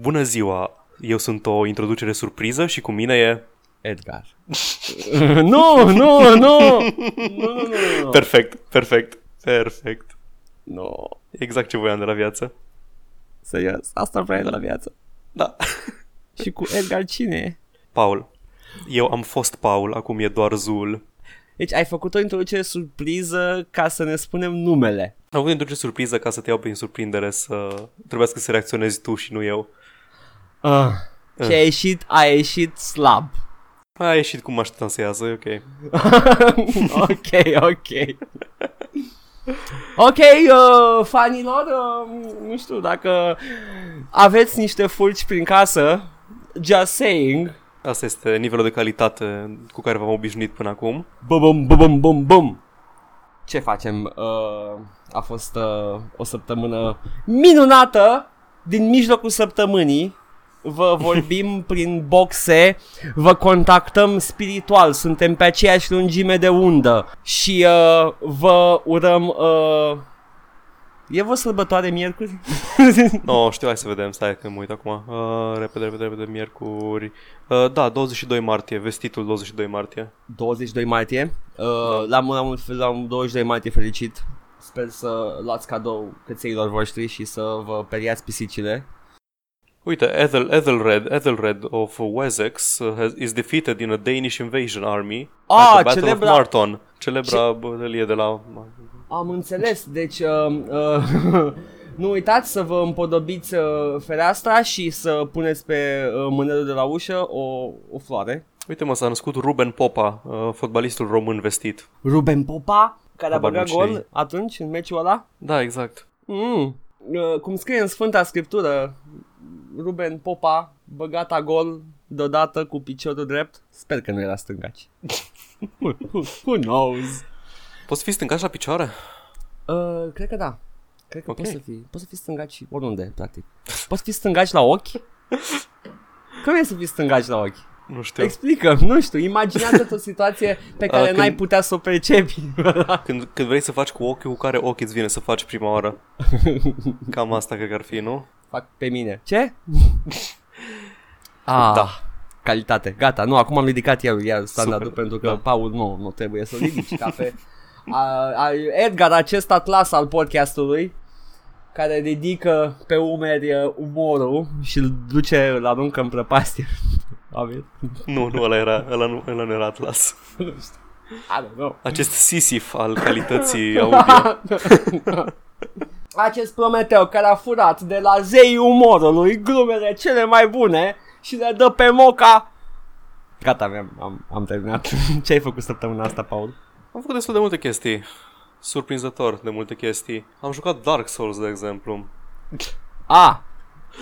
Bună ziua! Eu sunt o introducere surpriză și cu mine e... Edgar. nu, nu, nu! Nu, nu, nu, nu. Perfect, perfect, perfect. Nu. Exact ce voiam de la viață. Serios, asta vreau de la viață. Da. Și cu Edgar cine e? Paul. Eu am fost Paul, acum e doar Zul. Deci ai făcut o introducere surpriză ca să ne spunem numele. Am avut introducere surpriză ca să te iau prin surprindere să... Trebuia să reacționezi tu și nu eu. Uh. Și a ieșit, a ieșit slab. A ieșit cum mă așteptam să iasă, e ok. ok, ok. Ok, uh, fanilor, uh, nu știu dacă aveți niște fulgi prin casă, just saying, Asta este nivelul de calitate cu care v-am obișnuit până acum. bum bum bum bum bum bum. Ce facem? Uh, a fost uh, o săptămână minunată din mijlocul săptămânii. Vă vorbim prin boxe, vă contactăm spiritual, suntem pe aceeași lungime de undă și uh, vă urăm... Uh, e vă sărbătoare miercuri? No, știu, hai să vedem, stai că mă uit acum. Uh, repede, repede, repede, miercuri. Uh, da, 22 martie, vestitul 22 martie. 22 martie. Uh, la, la, un, la un 22 martie fericit. Sper să luați cadou cățeilor voștri și să vă periați pisicile. Uite, Ethel, Ethelred, Ethelred of Wessex uh, has, is defeated in a Danish invasion army Ah, at the Battle celebra- of Marton. Celebra bătălie de la... Am înțeles, deci uh, uh, nu uitați să vă împodobiți uh, fereastra și să puneți pe uh, mânerul de la ușă o, o floare. Uite mă, s-a născut Ruben Popa, uh, fotbalistul român vestit. Ruben Popa, care a Habar băgat nu cine gol atunci în meciul ăla. Da, exact. Mm. Uh, cum scrie în Sfânta Scriptură, Ruben Popa băgata gol deodată cu piciorul drept. Sper că nu era stângaci. who, who, who knows? Poți fi stângaș la picioare? Uh, cred că da. Cred că Ok. poți să fii. Poți să fii stângaci oriunde, practic. Poți fi stângaci la ochi? Cum e să fii stângaci la ochi? Nu știu. Explică, nu știu, imaginează o situație pe care când- n-ai putea să o percepi. Când, când vrei să faci cu ochiul, cu care ochi îți vine să faci prima oară? Cam asta cred că ar fi, nu? Fac pe mine. Ce? ah, Da. Calitate. Gata, nu, acum am ridicat eu iar standardul Super, pentru că da. Paul nu, nu trebuie să ridici ca pe a, a, Edgar, acest atlas al podcastului care ridică pe umeri uh, umorul și îl duce, îl aruncă în prăpastie. Aveți? Nu, nu, ăla, era, ăla, nu, ăla nu era Atlas. Nu știu. I don't know. Acest sisif al calității audio. Acest Prometeu care a furat de la zeii umorului glumele cele mai bune și le dă pe moca. Gata, am, am, am terminat. Ce ai făcut săptămâna asta, Paul? Am făcut destul de multe chestii. Surprinzător de multe chestii. Am jucat Dark Souls, de exemplu. A,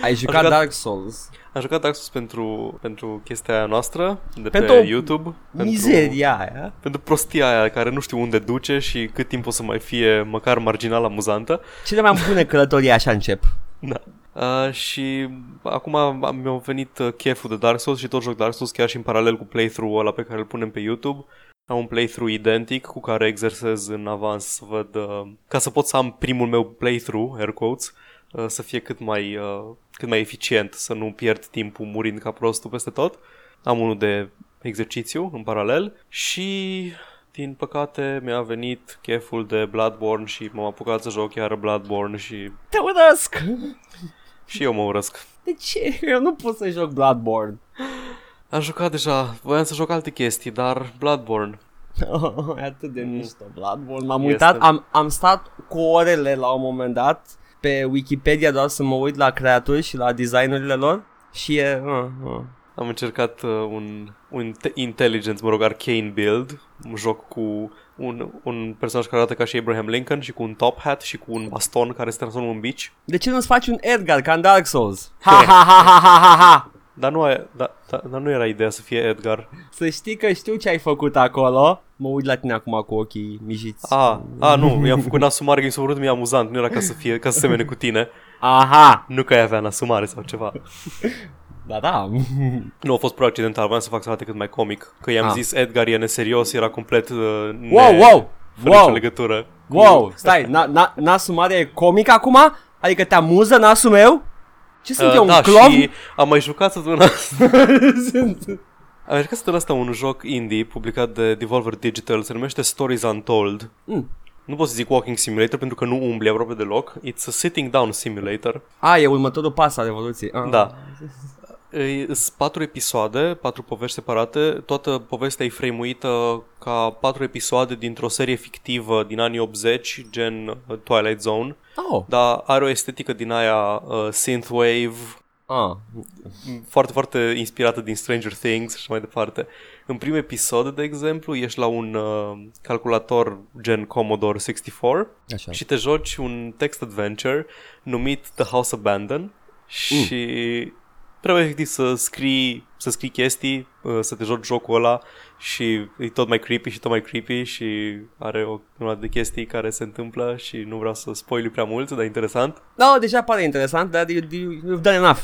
ai jucat, jucat- Dark Souls. Am jucat Dark Souls pentru, pentru chestia aia noastră de Pentru pe YouTube. Mizeria aia. Pentru, pentru prostia aia care nu știu unde duce și cât timp o să mai fie măcar marginal amuzantă. Cele mai bune călătorii așa încep. Da. Uh, și acum am- mi-a venit uh, cheful de Dark Souls și tot joc Dark Souls chiar și în paralel cu playthrough-ul ăla pe care îl punem pe YouTube. Am un playthrough identic cu care exersez în avans să văd, uh, ca să pot să am primul meu playthrough, air quotes, uh, să fie cât mai, uh, cât mai eficient, să nu pierd timpul murind ca prostul peste tot. Am unul de exercițiu în paralel și din păcate mi-a venit cheful de Bloodborne și m-am apucat să joc iară Bloodborne și, Te urăsc! și eu mă urăsc. De ce? Eu nu pot să joc Bloodborne. Am jucat deja, voiam să joc alte chestii, dar Bloodborne. Oh, e atât de mișto Bloodborne. M-am Este. uitat, am, am stat cu orele la un moment dat pe Wikipedia doar să mă uit la creaturi și la designurile lor și e... Uh, uh. Am încercat uh, un, un te- intelligent, mă rog, arcane build, un joc cu un, un personaj care arată ca și Abraham Lincoln și cu un top hat și cu un baston care se transformă în bici. De ce nu-ți faci un Edgar ca în Dark Souls? Ha ha ha ha ha ha ha! Dar nu, ai, da, da, dar nu era ideea să fie Edgar. Să știi că știu ce ai făcut acolo. Mă uit la tine acum cu ochii mijiți. A, a nu, i-am făcut în asumare că mi s-a părut mie amuzant, nu era ca să fie, ca să semene cu tine. Aha! Nu că ai avea în asumare sau ceva. Da, da. Nu a fost pur accidental, voiam să fac să arate cât mai comic. Că i-am Ah. zis Edgar e neserios, era complet uh, ne... Wow, wow! Fără nicio Wow! legătură. Wow! Stai, na, na, nasul mare e comic acum? Adică te amuză nasul meu? Ce sunt eu, un da, clon? și am mai jucat săptămâna asta. Sunt- Am mai jucat săptămâna asta un joc indie publicat de Devolver Digital, se numește Stories Untold. Mm. Nu pot să zic walking simulator pentru că nu umbli aproape deloc. It's a sitting down simulator. A, e următorul pas al Revoluției. Ah. Da. Sunt patru episoade, patru povești separate. Toată povestea e frame-uită ca patru episoade dintr-o serie fictivă din anii 80, gen uh, Twilight Zone. Oh. Dar are o estetică din aia uh, synthwave, Ah. foarte, foarte inspirată din Stranger Things și așa mai departe. În primul episod, de exemplu, ești la un uh, calculator gen Commodore 64 Așa. și te joci un text adventure numit The House Abandoned și trebuie efectiv să scrii, să scrii chestii, uh, să te joci jocul ăla și e tot mai creepy și tot mai creepy și are o grămadă de chestii care se întâmplă și nu vreau să spoil prea mult, dar e interesant. Da, deja pare interesant, dar you, you, you've done enough.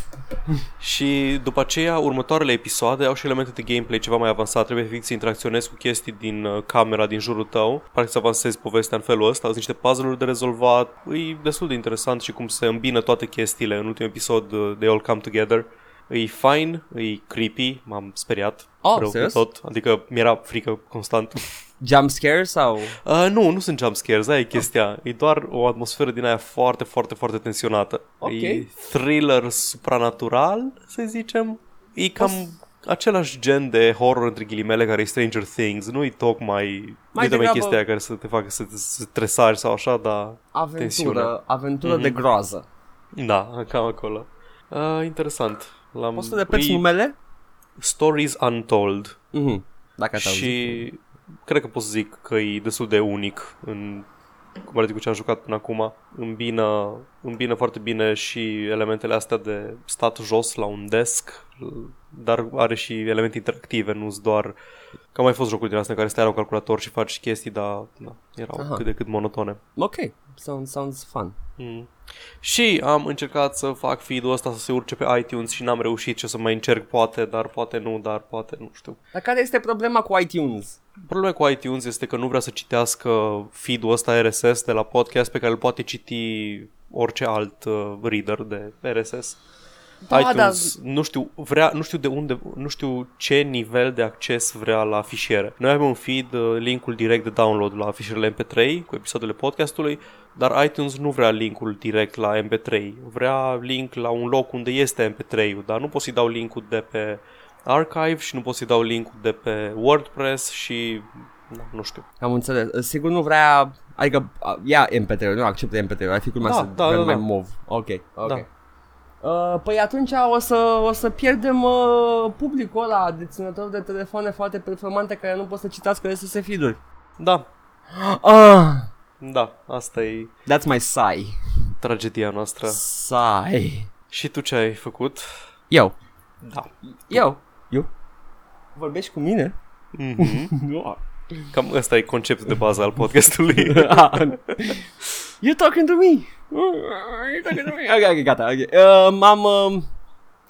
Și după aceea, următoarele episoade au și elemente de gameplay ceva mai avansat. Trebuie efectiv să interacționezi cu chestii din uh, camera din jurul tău. Practic să avansezi povestea în felul ăsta. Sunt niște puzzle-uri de rezolvat. E destul de interesant și cum se îmbină toate chestiile. În ultimul episod, uh, they all come together. E fine, e creepy, m-am speriat Oh, rău de serios? tot. Adică mi-era frică constant. Jump scare sau... Uh, nu, nu sunt jump scares, aia e chestia. E doar o atmosferă din aia foarte, foarte, foarte tensionată. Ok. E thriller supranatural, să zicem. E cam același gen de horror între ghilimele care e Stranger Things. Nu e tocmai... Mai nu e tocmai degrabă- chestia care să te facă să te să te tresari sau așa, dar... Aventură, Tensiune. aventură Mhm. de groază. Da, cam acolo. Uh, interesant. L-am... Poți să repeți e numele? Stories Untold. Mhm. Dacă te Și cred că pot să zic că e destul de unic în comparativ cu ce am jucat până acum. Îmbină, îmbină foarte bine și elementele astea de stat jos la un desk, dar are și elemente interactive, nu doar... Că au mai fost jocuri din astea în care stai la un calculator și faci chestii, dar da, erau Aha. cât de cât monotone. Ok, sounds, sounds fun. Mm. Și am încercat să fac feed-ul ăsta să se urce pe iTunes și n-am reușit și o să mai încerc poate, dar poate nu, dar poate nu știu. Dar care este problema cu iTunes? Problema cu iTunes este că nu vrea să citească feed-ul ăsta RSS de la podcast pe care îl poate citi orice alt uh, reader de RSS. Da, iTunes, nu știu, vrea, nu știu de unde, nu știu ce nivel de acces vrea la fișiere. Noi avem un feed, uh, linkul direct de download la fișierele MP3 cu episoadele podcastului, dar iTunes nu vrea linkul direct la MP3. Vrea link la un loc unde este MP3-ul, dar nu pot să-i dau linkul de pe Archive și nu pot să-i dau linkul de pe WordPress și da, nu știu. Am înțeles. Sigur nu vrea... Adică a, ia MP3, nu acceptă MP3, ar fi cum Da, să da, vrem da, mai da. mov. Ok, ok. Da. Uh, păi atunci o să, o să pierdem uh, publicul ăla deținător de telefoane foarte performante care nu pot să citească RSS feed-uri. Da, Ah, da, asta e that's my sigh. tragedia noastră. Sigh. Și tu ce ai făcut? Eu. Da. Eu. Eu. Vorbești cu mine? Mhm. Nu. Cam ăsta e conceptul de bază al podcastului. You're talking to me. You're talking to me. Ok, ok, gata. Okay. Uh, am, uh,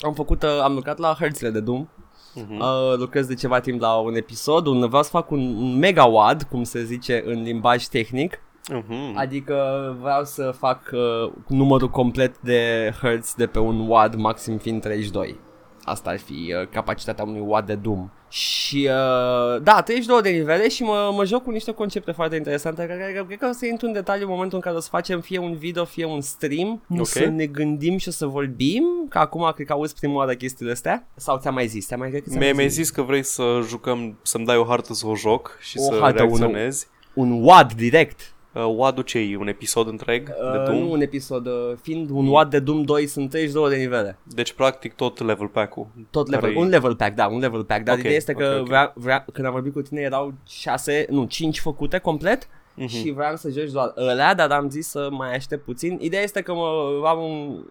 am făcut, uh, am lucrat la hărțile de Doom. Mhm. Uh, lucrez de ceva timp la un episod, un, vreau să fac un, un megawad, cum se zice în limbaj tehnic. Mhm. Adică vreau să fac uh, numărul complet de hertz de pe un watt, maxim fiind 32. Asta ar fi uh, capacitatea unui watt de Doom. Și uh, da, 32 de nivele și mă, mă joc cu niște concepte foarte interesante care care- cred că o să intru în detaliu în momentul în care o să facem fie un video, fie un stream. Nu Ok. să ne gândim și o să vorbim, că acum cred că auzi prima oară chestiile astea. Sau ți-am mai zis? Ți-am mai, cred că ți-am Mi-ai mai mai zis că vrei să jucăm, să-mi dai o hartă să o joc și O să hartă, un- reacționezi. Un watt direct. Uh, Wadu ce e? Un episod întreg de Uh, Doom? nu un episod, uh, fiind un watt de Doom 2 sunt 32 de nivele. Deci practic tot level pack-ul. Tot level, Care-i- un level pack, da, un level pack, dar Ok, ideea este că ok, ok. Vrea, vrea, când am vorbit cu tine erau 6, nu, 5 făcute complet Mhm. și vreau să joci doar ălea, dar am zis să mai aștept puțin. Ideea este că mă, am un,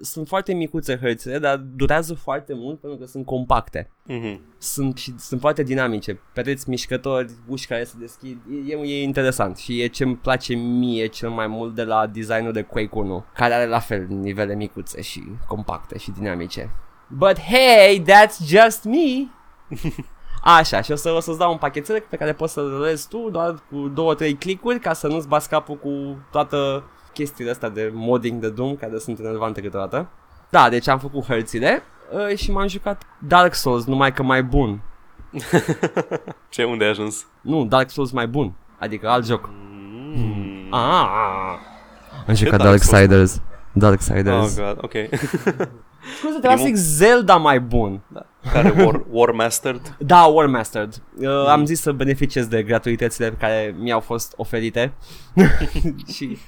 sunt foarte micuțe hărțile, dar durează foarte mult pentru că sunt compacte. Mhm. Sunt, și sunt foarte dinamice, pereți mișcători, uși care se deschid, e, e interesant și e ce îmi place mie cel mai mult de la designul de Quake 1, care are la fel nivele micuțe și compacte și dinamice. But hey, that's just me! Așa, și o, să, o să-ți dau un pachetel pe care poți să-l rulezi tu doar cu două, trei clicuri ca să nu-ți bați capul cu toată chestiile astea de modding de Doom care sunt enervante câteodată. Da, deci am făcut hărțile uh, și m-am jucat Dark Souls, numai că mai bun. Ce, unde ai ajuns? Nu, Dark Souls mai bun, adică alt joc. Mm. Ah. Am jucat Dark Souls? Darksiders. Oh, Darksiders. God, ok. Scuze, trebuia să zic Zelda mai bun. da. Care War, War Mastered? Da, War Mastered. Uh, Am zis să beneficiez de gratuitățile care mi-au fost oferite. și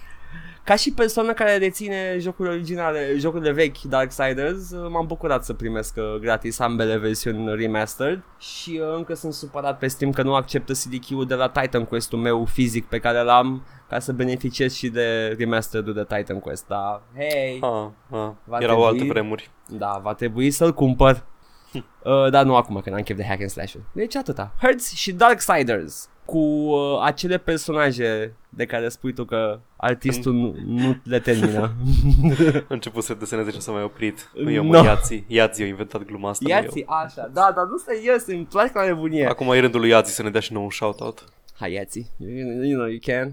ca și persoană care deține jocurile originale, jocurile vechi Darksiders, uh, m-am bucurat să primesc uh, gratis ambele versiuni remastered și uh, încă sunt supărat pe Steam că nu acceptă CDQ-ul de la Titan Quest-ul meu fizic pe care l-am ca să beneficiez și de remastered-ul de Titan Quest. Dar, hey, Ah, ah. Va Erau trebui- alte vremuri. da, va trebui să-l cumpăr. uh, dar nu acum, că n-am chef de hack and slash Deci atâta. Hertz și Darksiders cu uh, acele personaje de care spui tu că artistul nu, nu le termină. A început să deseneze și s-a mai oprit. Nu eu, No. mă, Iații. Iații au inventat gluma asta. nu eu. Iații, așa. Da, dar nu serios, îmi place ca nebunie. Acum e rândul lui Iații să ne dea și nou un shoutout. Hai, Iații. You, you know, you can.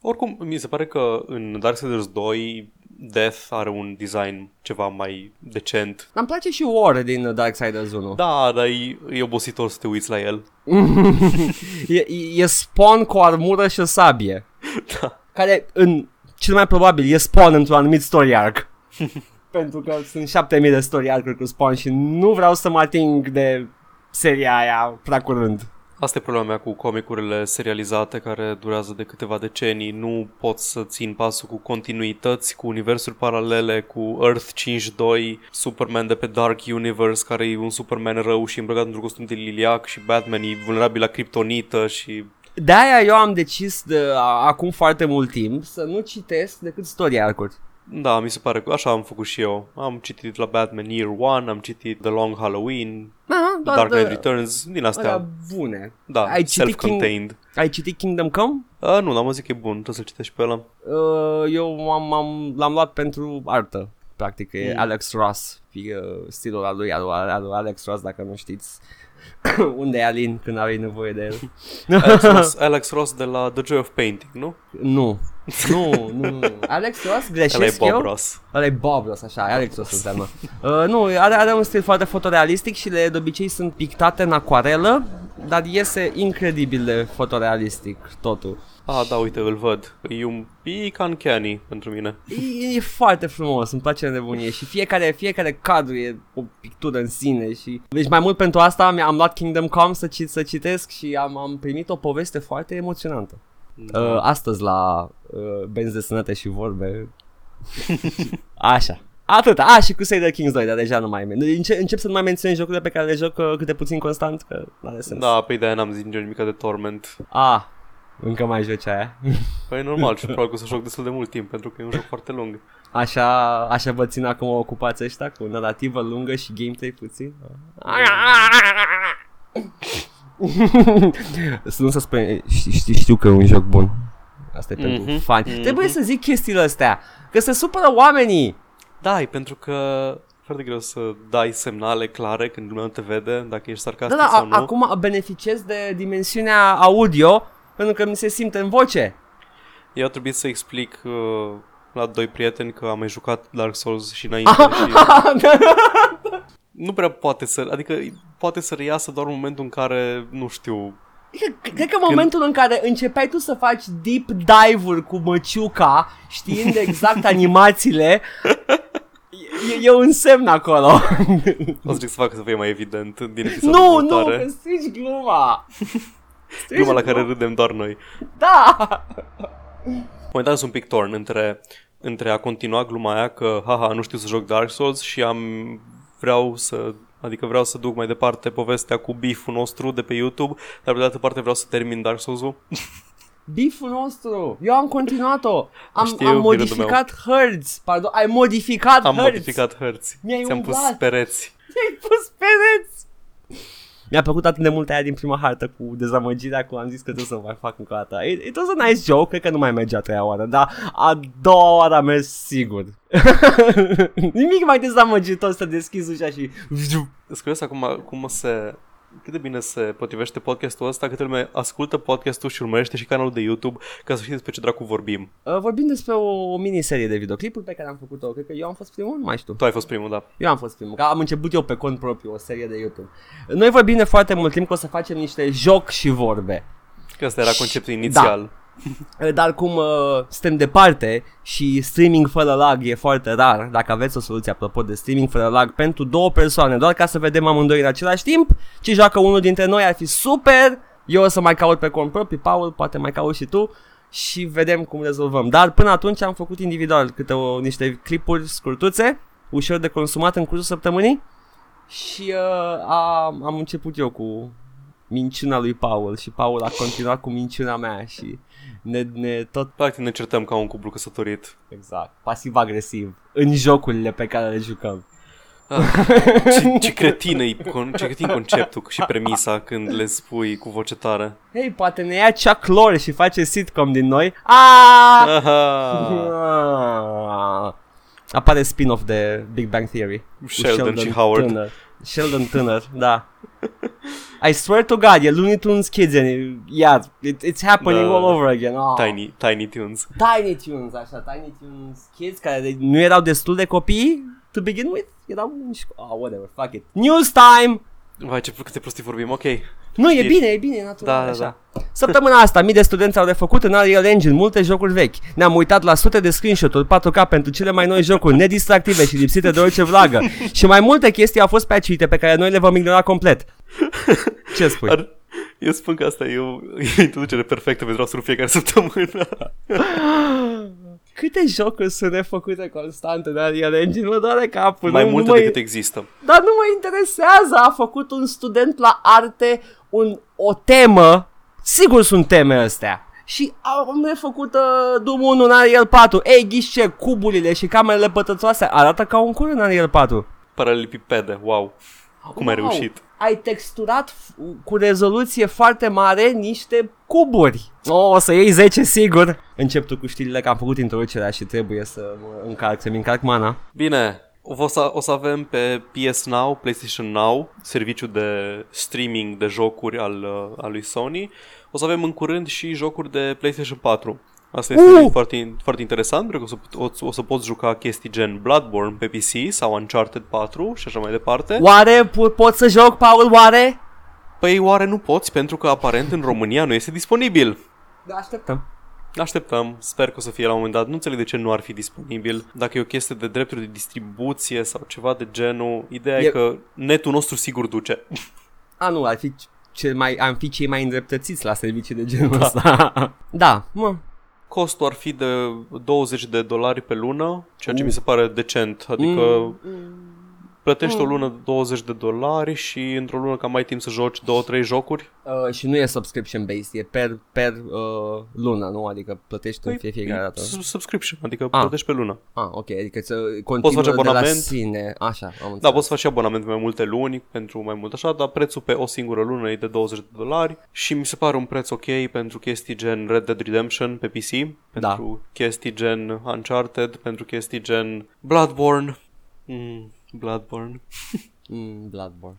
Oricum, mi se pare că în Darksiders 2 Death are un design ceva mai decent. Îmi place și War din Darksiders 1. Da, dar e, e obositor să te uiți la el. e, e spawn cu armură și o sabie. Da. Care, în cel mai probabil, e spawn într-un anumit story arc. Pentru că sunt 7000 de story arc cu spawn și nu vreau să mă ating de seria aia prea curând. Asta e problema mea cu comicurile serializate care durează de câteva decenii. Nu pot să țin pasul cu continuități, cu universuri paralele, cu Earth 5.2, Superman de pe Dark Universe, care e un Superman rău și îmbrăcat într-un costum de liliac și Batman e vulnerabil la kryptonită și... De-aia eu am decis de, a, acum foarte mult timp să nu citesc decât story arc-uri. Da, mi se pare că așa am făcut și eu. Am citit la Batman Year One, am citit The Long Halloween, Da, doar Dark de- Knight Returns, din astea. alea bune. Da, Ai citit self-contained. Ai citit Kingdom Come? Uh, nu, dar mă zic că e bun, trebuie să-l citești pe ăla. Uh, eu am, am, l-am luat pentru artă. Practic, e Mm. Alex Ross, fie uh, stilul al lui, al, al lui Alex Ross, dacă nu știți unde e Alin când are nevoie de el. Alex Ross, Alex Ross de la The Joy of Painting, nu? nu. Nu, nu, nu. Alex Ross, Ăla e greșesc Bob eu? Ross. Ăla e Bob Ross, așa, Alex Ross înseamnă. Uh, nu, are, are un stil foarte fotorealistic și le de obicei sunt pictate în acuarelă, dar iese incredibil de fotorealistic totul. Ah, da, uite, îl văd. E un pic uncanny pentru mine. E, e foarte frumos, îmi place de nebunie și fiecare, fiecare cadru e o pictură în sine și deci mai mult pentru asta am, am luat Kingdom Come să, ci, să citesc și am, am primit o poveste foarte emoționantă. Da. Uh, astăzi la uh, Benzi de Sănătate și Vorbe Așa Atât, a, și cu Crusader Kings 2, dar deja nu mai încep, încep să nu mai menționez jocurile pe care le joc uh, câte puțin constant, că nu are sens. Da, pe de n-am zis nicio nimic de Torment. A, încă mai joci aia. Păi e normal și probabil că o să joc destul de mult timp, pentru că e un joc foarte lung. Așa, așa vă țin acum ocupați ăștia cu narrativă lungă și gameplay puțin? să nu să spune, știu, știu, știu că e un joc bun. Asta e pentru Mhm, fani. mhm. Trebuie să zic chestiile astea, că se supără oamenii. Da, e pentru că foarte greu să dai semnale clare când lumea nu te vede, dacă ești Da, sarcastic da, sau a, nu. acum beneficiez de dimensiunea audio pentru că mi se simte în voce. Eu a trebuit să explic uh, la doi prieteni că am mai jucat Dark Souls și înainte și nu prea poate să, adică poate să reiasă doar în momentul în care, nu știu, Cred- Cred că în momentul în care începeai tu să faci deep dive-uri cu măciuca, știind exact animațiile, e, e un semn acolo. o să zic să fac să fie mai evident din episodul nu, nu, viitoare. că strici gluma. Strici Gluma la care râdem doar noi. Da! Momentan sunt un pic torn între, între a continua gluma aia că, haha, nu știu să joc Dark Souls și am vreau să Adică vreau să duc mai departe povestea cu beef-ul nostru de pe YouTube, dar pe de altă parte vreau să termin Dark Souls-ul. Biful nostru, eu am continuat-o. Am, Știu, am e rândul modificat herds. Pardon, ai modificat Am herds. modificat hărți. Mi-ai Ți-am pus umblat. pereți. Mi-ai pus pereți. Mi-a plăcut atât de mult aia din prima hartă cu dezamăgirea cu am zis că trebuie să o mai fac încă o dată. It, it was a nice joke, cred că nu mai mergea a treia oară, dar a doua oară a mers sigur. Nimic mai dezamăgitor să deschizi ușa și... Îți curios acum cum se, cât de bine se potrivește podcastul ăsta, câte lume ascultă podcastul și urmărește și canalul de YouTube ca să știți despre ce dracu vorbim. Uh, vorbim despre o, o miniserie de videoclipuri pe care am făcut-o, cred că eu am fost primul, nu mai știu. Tu ai fost primul, da. Eu am fost primul, că am început eu pe cont propriu o serie de YouTube. Noi vorbim de foarte mult timp că o să facem niște joc și vorbe. Că ăsta era conceptul inițial. Da. Dar cum uh, suntem departe și streaming fără lag e foarte rar, dacă aveți o soluție apropo de streaming fără lag pentru două persoane, doar ca să vedem amândoi în același timp, ce joacă unul dintre noi ar fi super, eu o să mai caut pe cont propriu, Paul, poate mai caut și tu și vedem cum rezolvăm. Dar până atunci am făcut individual câte o, niște clipuri scurtuțe, ușor de consumat în cursul săptămânii și uh, a, am început eu cu minciuna lui Paul și Paul a continuat cu minciuna mea și ne, ne tot... Practic ne certăm ca un cuplu căsătorit. Exact, pasiv-agresiv, în jocurile pe care le jucăm. Ah, ce, ce, cretină e, ce cretin conceptul și premisa când le spui cu voce tare. Hei, poate ne ia Chuck Lorre și face sitcom din noi. Ah! Apare spin-off de Big Bang Theory. Sheldon, Sheldon și Howard. Tânăr. Sheldon tânăr, da. I swear to God, e Looney Tunes Kids and yeah, it, it's happening da. all over again. Oh. Tiny, Tiny Tunes. Tiny Tunes, așa, Tiny Tunes Kids care nu erau destul de copii to begin with. Erau oh, whatever, fuck it. News time! Vai, ce câte prostii vorbim, ok. Nu, e bine, e bine, e natural, da, așa. Da, Săptămâna asta, mii de studenți au refăcut în Unreal Engine multe jocuri vechi. Ne-am uitat la sute de screenshot-uri 4K pentru cele mai noi jocuri nedistractive și lipsite de orice vlagă. și mai multe chestii au fost patchuite pe care noi le vom ignora complet. Ce spui? Ar... Eu spun că asta e o introducere perfectă pentru a fiecare săptămână. Câte jocuri sunt refăcute constant în Unreal Engine? Mă doare capul. Mai nu, multe nu decât mă... există. Dar nu mă interesează. A făcut un student la arte un, o temă. Sigur sunt teme astea. Și am refăcut uh, Doom 1 în Unreal 4. Ei, ghișe, cuburile și camerele pătățoase arată ca un cur în Unreal 4. Paralelipipede, wow. Cum wow. ai reușit? ai texturat cu rezoluție foarte mare niște cuburi. O, oh, o să iei 10 sigur. Încep tu cu știrile că am făcut introducerea și trebuie să mă încarc, să-mi încarc mana. Bine, o să, o să avem pe PS Now, PlayStation Now, serviciu de streaming de jocuri al, uh, al lui Sony. O să avem în curând și jocuri de PlayStation 4. Asta este uh! foarte, foarte interesant, pentru că o să, o, o să poți juca chestii gen Bloodborne pe PC sau Uncharted 4 și așa mai departe. Oare po- pot să joc, Paul, oare? Păi oare nu poți, pentru că aparent în România nu este disponibil. Da, așteptăm. Așteptăm, sper că o să fie la un moment dat. Nu înțeleg de ce nu ar fi disponibil. Dacă e o chestie de drepturi de distribuție sau ceva de genul, ideea e, e că netul nostru sigur duce. A, nu, ar fi cel mai, am fi cei mai îndreptățiți la servicii de genul da. ăsta. da, mă, costul ar fi de 20 de dolari pe lună, ceea ce uh. mi se pare decent. Adică mm plătești mm. o lună 20 de dolari și într-o lună cam mai timp să joci 2-3 jocuri. Uh, și nu e subscription based, e per, per uh, lună, nu? Adică plătești păi, în fie, fiecare dată. Subscription, adică ah. plătești pe lună. Ah, ok, adică să continuă poți face abonament, de la sine. Așa, am Da, poți face abonament pe mai multe luni pentru mai mult așa, dar prețul pe o singură lună e de 20 de dolari și mi se pare un preț ok pentru chestii gen Red Dead Redemption pe PC, da. pentru da. chestii gen Uncharted, pentru chestii gen Bloodborne. Mm Bloodborne. mm, Bloodborne.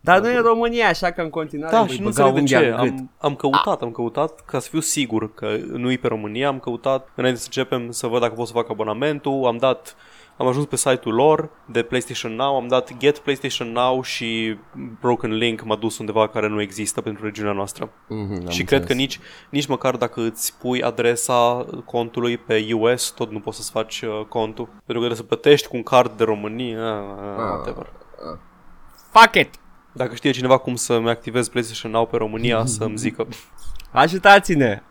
Dar nu e România, așa că în continuare Da, și nu înțeleg de ce. Am, am căutat, am căutat ca să fiu sigur că nu e pe România. Am căutat înainte să începem să văd dacă pot să fac abonamentul. Am dat am ajuns pe site-ul lor de PlayStation Now, am dat Get PlayStation Now și Broken Link m-a dus undeva care nu există pentru regiunea noastră. Mm-hmm, și cred că nici, nici măcar dacă îți pui adresa contului pe US, tot nu poți să-ți faci uh, contul. Pentru că trebuie să plătești cu un card de România, uh, ah, whatever. Ah. Fuck it! Dacă știe cineva cum să-mi activez PlayStation Now pe România, să-mi zică. Ajutați-ne!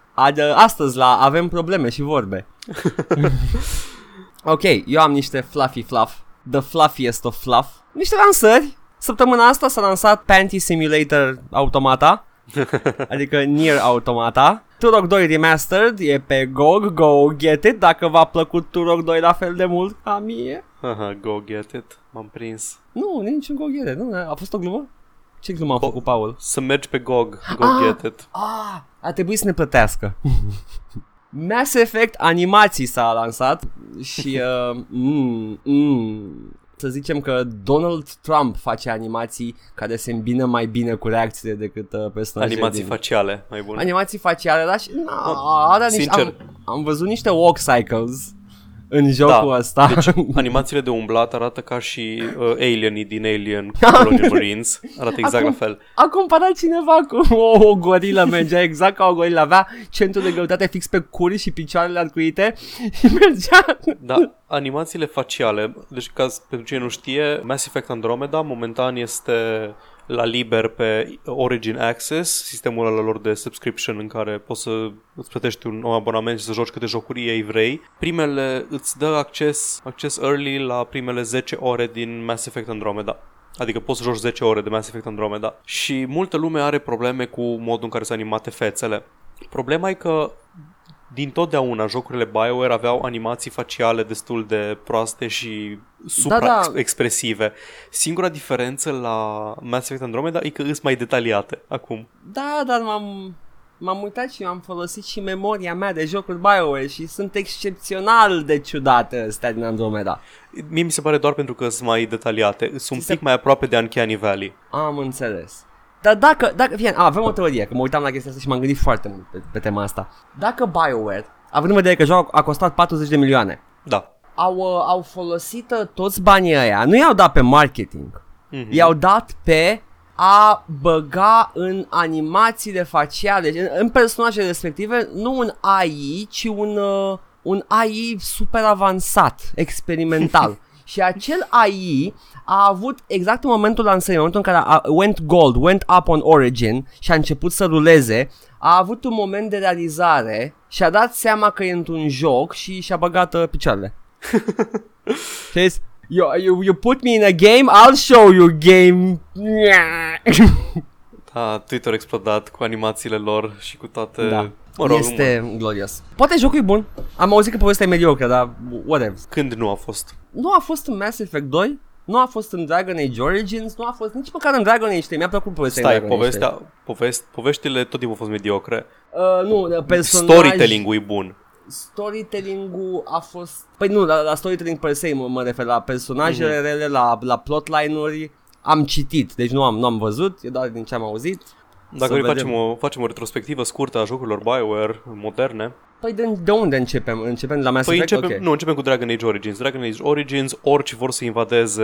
Astăzi la Avem Probleme și Vorbe. Ok, eu am niște fluffy fluff. The fluffiest of fluff. Niște lansări. Săptămâna asta s-a lansat Panty Simulator Automata. adică Nier Automata. Turok 2 Remastered e pe GOG, go get it dacă v-a plăcut Turok 2 la fel de mult ca mie. Haha, go get it, m-am prins. Nu, niciun go get it, nu, a fost o glumă? Ce glumă a făcut Paul? Să mergi pe GOG, go ah, get it. Ah, a trebuit să ne plătească. Mass Effect animații s-a lansat și uh, mm, mm, să zicem că Donald Trump face animații care se îmbină mai bine cu reacțiile decât uh, personajele Animații din... faciale, mai bune. Animații faciale, dar și... Na, are niște, sincer. am, am văzut niște walk cycles în jocul Da, ăsta. Deci animațiile de umblat arată ca și uh, alienii din Alien Colonial Marines. Arată exact Acum- la fel. A comparat cineva cu o, o gorilă, mergea exact ca o gorilă, avea centru de greutate fix pe curi și picioarele arcuite și mergea... Da, animațiile faciale, deci ca pentru cine nu știe, Mass Effect Andromeda momentan este la liber pe Origin Access, sistemul ăla lor de subscription în care poți să îți plătești un nou abonament și să joci câte jocuri ei vrei. Primele îți dă acces, acces early la primele 10 ore din Mass Effect Andromeda. Adică poți să joci 10 ore de Mass Effect Andromeda. Și multă lume are probleme cu modul în care sunt animate fețele. Problema e că din totdeauna jocurile BioWare aveau animații faciale destul de proaste și Da, da. supra-expresive. Singura diferență la Mass Effect Andromeda e că îs mai detaliate acum. Da, dar m-am, m-am uitat și am folosit și memoria mea de jocuri BioWare și sunt excepțional de ciudate astea din Andromeda. Mie mi se pare doar pentru că sunt mai detaliate. Sunt un Ți se- pic mai aproape de Uncanny Valley. Am înțeles. Dar dacă, dacă fie, a, avem o teorie, că mă uitam la chestia asta și m-am gândit foarte mult pe, pe tema asta. Dacă BioWare, având în vedere că jocul a costat 40 de milioane, Da. au, uh, au folosit uh, toți banii ăia, nu i-au dat pe marketing, Mhm. i-au dat pe a băga în animațiile faciale, în, în personajele respective, nu un AI, ci un, uh, un AI super avansat, experimental. Și acel AI a avut exact în momentul lansării, în momentul în care a, went gold, went up on origin și a început să ruleze, a avut un moment de realizare și a dat seama că e într-un joc și și-a băgat uh, picioarele. Știți? You, you, you put me in a game, I'll show you game. Da, Twitter a explodat cu animațiile lor și cu toate... Da. Mă rog, este glorios. Poate jocul e bun. Am auzit că povestea e mediocră, dar whatever. Când nu a fost? Nu a fost în Mass Effect 2, nu a fost în Dragon Age Origins, nu a fost nici măcar în Dragon Age 3. Mi-a plăcut povestea Stai, în Dragon Age 3. povestea, povest, poveștile tot timpul au fost mediocre. Uh, nu, personaj... Storytelling-ul e bun. Storytelling-ul a fost... Păi nu, la, la storytelling per se mă, mă refer la personajele Mhm. mm-hmm. rele, la, la plotline-uri. Am citit, deci nu am, nu am văzut, e doar din ce am auzit. Dacă Să noi vedem. facem o, facem o retrospectivă scurtă a jocurilor BioWare moderne, Păi de, de unde începem? Începem de la Mass păi Effect? începem, Ok. nu, începem cu Dragon Age Origins. Dragon Age Origins, orice vor să invadeze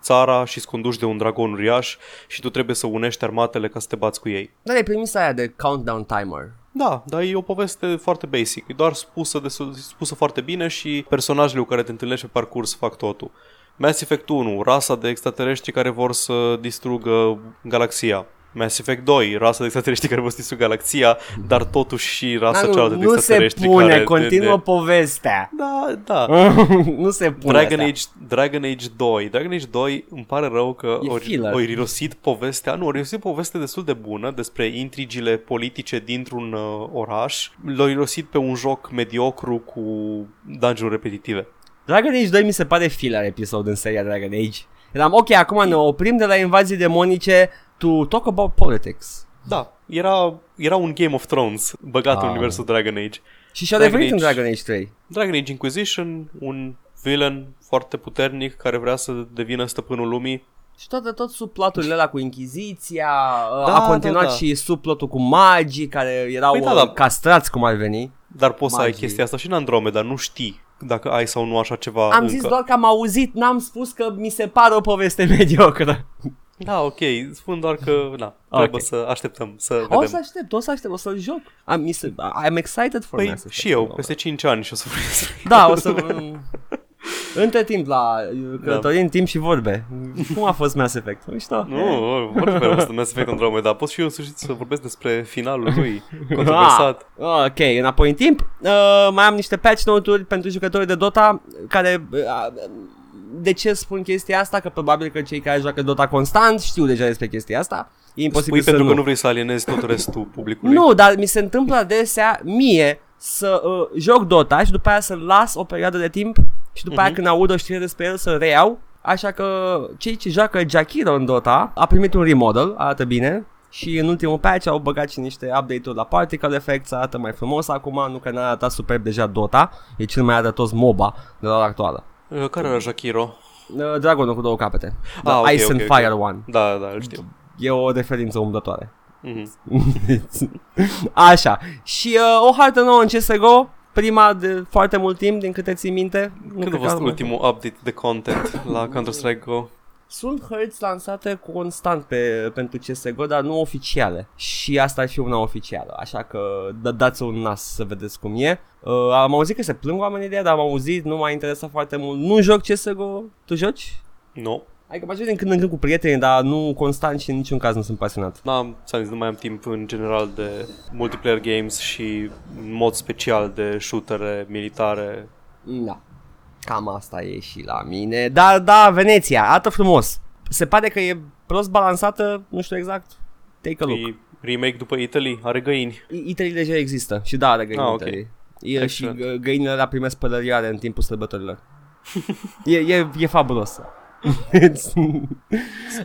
țara și sunt conduși de un dragon uriaș și tu trebuie să unești armatele ca să te bați cu ei. Dar e premisa aia de countdown timer. Da, dar e o poveste foarte basic. E doar spusă, de, spusă foarte bine și personajele cu care te întâlnești pe parcurs fac totul. Mass Effect 1, rasa de extraterestri care vor să distrugă galaxia. Mass Effect 2, rasa de extraterestri care vor să distrugă galaxia, dar totuși și rasa Da, cealaltă nu, de nu se extraterestri pune, care... continuă de, de... povestea. Da, da. nu se pune Dragon asta. Age, Dragon Age 2. Dragon Age 2 îmi pare rău că E ori, filler. ori irosit povestea, nu, ori irosit poveste destul de bună despre intrigile politice dintr-un uh, oraș. L-au irosit pe un joc mediocru cu dungeon repetitive. Dragon Age 2 mi se pare filler episod în seria Dragon Age. Eram, ok, acum ne oprim de la invazii demonice to talk about politics. Da, era, era un Game of Thrones băgat Ah. în universul Dragon Age. Și și-a Dragon revenit în Age. Dragon Age 3. Dragon Age Inquisition, un villain foarte puternic care vrea să devină stăpânul lumii. Și toate tot subplaturile ăla cu Inchiziția, Da, a continuat da, da. și subplotul cu magii care erau Păi da, uh, da. castrați cum ar veni. Dar poți să ai Magii. chestia asta și în Andromeda, nu știi dacă ai sau nu așa ceva Am încă. zis doar că am auzit, n-am spus că mi se pare o poveste mediocră. Da, ok, spun doar că, na, trebuie Ok. să așteptăm, să O vedem. să aștept, o să aștept, o să-l joc. Am, mi se, I'm excited for Păi Mass Effect. și eu, peste 5 ani și o să vorbesc. Da, o să... Între timp la uh, călătorii în timp și vorbe. Cum a fost Mass Effect? Mișto. Nu, orice vreau să Mass Effect Andromeda, pot și eu în sfârșit să vorbesc despre finalul lui, controversat. Ah, ok, înapoi în timp. Uh, mai am niște patch note-uri pentru jucătorii de Dota care... Uh, de ce spun chestia asta? Că probabil că cei care joacă Dota constant știu deja despre chestia asta. E imposibil Spui să pentru nu. că nu vrei să alienezi tot restul publicului. Nu, dar mi se întâmplă adesea mie să uh, joc Dota și după aia să las o perioadă de timp și după aia Mhm. când aud o știre despre el să reiau. Așa că cei ce joacă Jakiro în Dota a primit un remodel, arată bine. Și în ultimul patch au băgat și niște update-uri la Particle Effects, arată mai frumos acum, nu că n-a arătat superb deja Dota, e cel mai arătos MOBA de la ora actuală. Uh, Care era Jakiro? Uh, Dragonul cu două capete. The Ah, ok, Ice ok, and ok. Fire One. Da, da, îl știu. E o referință umblătoare. Mhm. Așa. Și uh, o hartă nouă în CSGO, prima de foarte mult timp, din câte ții minte. Nu Când cred a că fost am- ultimul update de content la Counter-Strike Go? Sunt hărți lansate constant pe, pentru CSGO, dar nu oficiale. Și asta ar fi una oficială, așa că da, dați un nas să vedeți cum e. Uh, am auzit că se plâng oamenii de ea, dar am auzit, nu m-a interesat foarte mult. Nu joc CSGO, tu joci? Nu. Adică mă joc din când în când cu prieteni, dar nu constant și în niciun caz nu sunt pasionat. N-am, ți-am zis, nu mai am timp în general de multiplayer games și în mod special de shootere militare. Da. Cam asta e și la mine. Dar da, Veneția, arată frumos. Se pare că e prost balansată, nu știu exact. Take a look. E remake după Italy, are găini. I- Italy deja există și da, are găini Ah, ah, ok. Italy. E, și Excellent. gă- găinile alea primesc pălăriare în timpul sărbătorilor. e, e, e fabulos.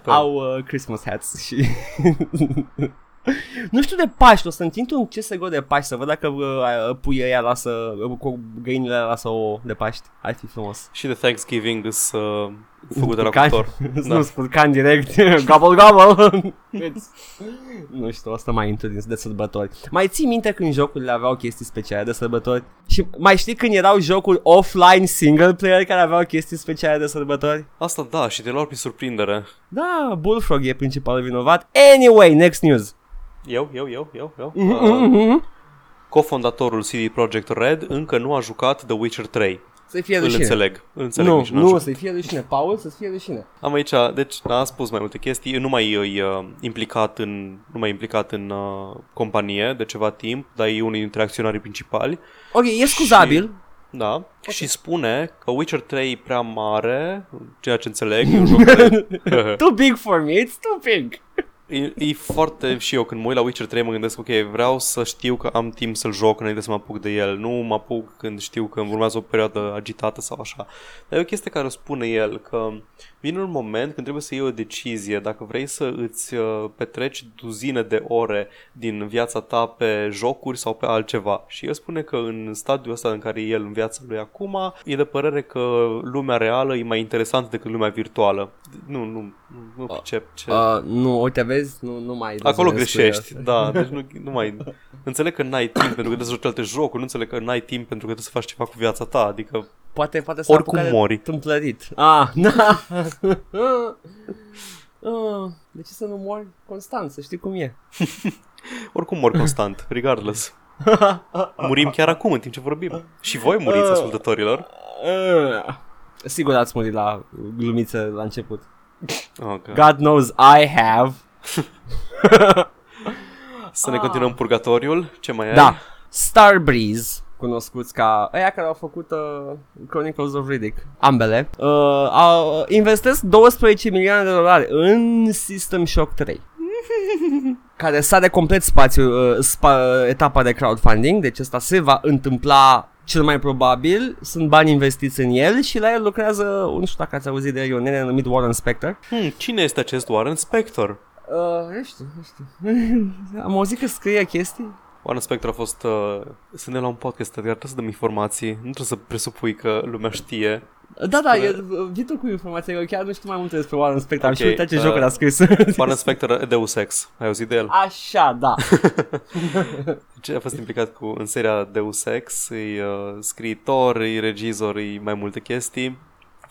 Au uh, Christmas hats și... nu știu de Paști, o să întind un CSGO de Paști să văd dacă uh, puii ăia lasă, uh, cu găinile alea lasă o de Paști. Ar fi frumos. Și de Thanksgiving is uh, făcut de la Spurcan. cuptor. Da. Nu spurcan direct, gobble gobble. nu știu, o să mai intru din de sărbători. Mai ții minte când jocurile aveau chestii speciale de sărbători? Și mai știi când erau jocuri offline single player care aveau chestii speciale de sărbători? Asta da, și te luau prin surprindere. Da, Bullfrog e principalul vinovat. Anyway, next news. Eu, eu, eu, eu, eu. Mhm, Uh, mhm. cofondatorul CD Projekt Red încă nu a jucat The Witcher 3. Să-i fie Îl rușine. înțeleg. Îl înțeleg Nu, nici n-am nu, jucat. să-i fie rușine. Paul, să-ți fie rușine. Am aici, deci am spus mai multe chestii, nu mai e uh, implicat în, nu mai e implicat în uh, companie de ceva timp, dar e unul dintre acționarii principali. Ok, e scuzabil. Da, okay. și spune că Witcher 3 e prea mare, ceea ce înțeleg, e un joc care... Too big for me, it's too big. E, e foarte și eu când mă uit la Witcher 3 mă gândesc ok, vreau să știu că am timp să-l joc înainte să mă apuc de el, nu mă apuc când știu că îmi urmează o perioadă agitată sau așa. Dar e o chestie care o spune el că vine un moment când trebuie să iei o decizie dacă vrei să îți uh, petreci duzine de ore din viața ta pe jocuri sau pe altceva. Și el spune că în stadiul ăsta în care e el în viața lui acum, e de părere că lumea reală e mai interesantă decât lumea virtuală. Nu, nu, nu, nu pricep ce... Uh, nu, uite, vezi, nu, nu mai Acolo rezonez cu greșești, el. da, deci nu, nu mai... Înțeleg că n-ai timp pentru că trebuie să joci alte jocuri, nu înțeleg că n-ai timp pentru că trebuie să faci ceva cu viața ta, adică Poate, poate să Oricum mori. Tâmplărit. Ah, da. Ah, de ce să nu mori constant, să știi cum e. oricum mor constant, regardless. Murim chiar acum în timp ce vorbim. Și voi muriți, ascultătorilor. Ah. Sigur ați murit la glumiță la început. Oh, God. God knows I have. Să ne continuăm purgatoriul, ce mai ai? Da. Starbreeze, cunoscuți ca aia care au făcut uh, Chronicles of Riddick, ambele, uh, au, investesc 12 milioane de dolari în System Shock 3. care sare complet spațiu, uh, spa, etapa de crowdfunding, deci asta se va întâmpla cel mai probabil, sunt bani investiți în el și la el lucrează, nu știu dacă ați auzit de el, e un nene numit Warren Spector. Hmm, cine este acest Warren Spector? Uh, nu știu, nu știu. Am auzit că scrie chestii. Warren Spector a fost... Uh, suntem la un podcast, Edgar, trebuie să dăm informații. Nu trebuie să presupui că lumea știe. Da, da, e, vii tu cu informația, eu chiar nu știu mai multe despre Warren Spector, am Ok, și uitat ce uh, jocuri a scris. Warren Spector Deus Ex. Ai auzit de el? Așa, da. Ce a fost implicat cu, în seria Deus Ex, e uh, scriitor, e regizor, e mai multe chestii.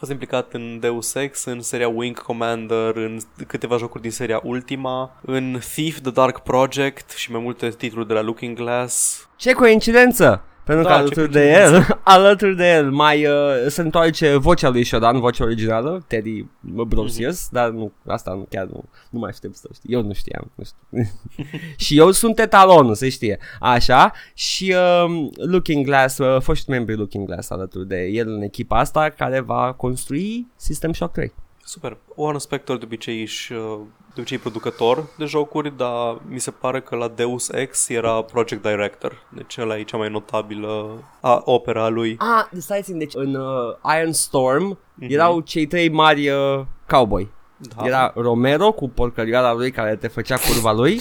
A fost implicat în Deus Ex, în seria Wing Commander, în câteva jocuri din seria Ultima, în Thief, The Dark Project și mai multe titluri de la Looking Glass. Ce coincidență! Pentru Da, că ce alături de coincidență. el, alături de el mai uh, se întoarce vocea lui Shodan, vocea originală, Teddy Brosius, dar nu, asta nu, chiar nu, nu mai știu să știu. Eu nu știam, nu știu. și eu sunt etalonul, se știe. Așa, și uh, Looking Glass, uh, foști membri Looking Glass alături de el în echipa asta care va construi System Shock 3. Super. Warren Spector de obicei, își, uh, de obicei e producător de jocuri, dar mi se pare că la Deus Ex era project director. Deci ăla e cea mai notabilă a, opera a lui. Ah, stai țin, deci în uh, Iron Storm erau cei trei mari uh, cowboy. Da. Era Romero cu porcărioara lui care te făcea curva lui.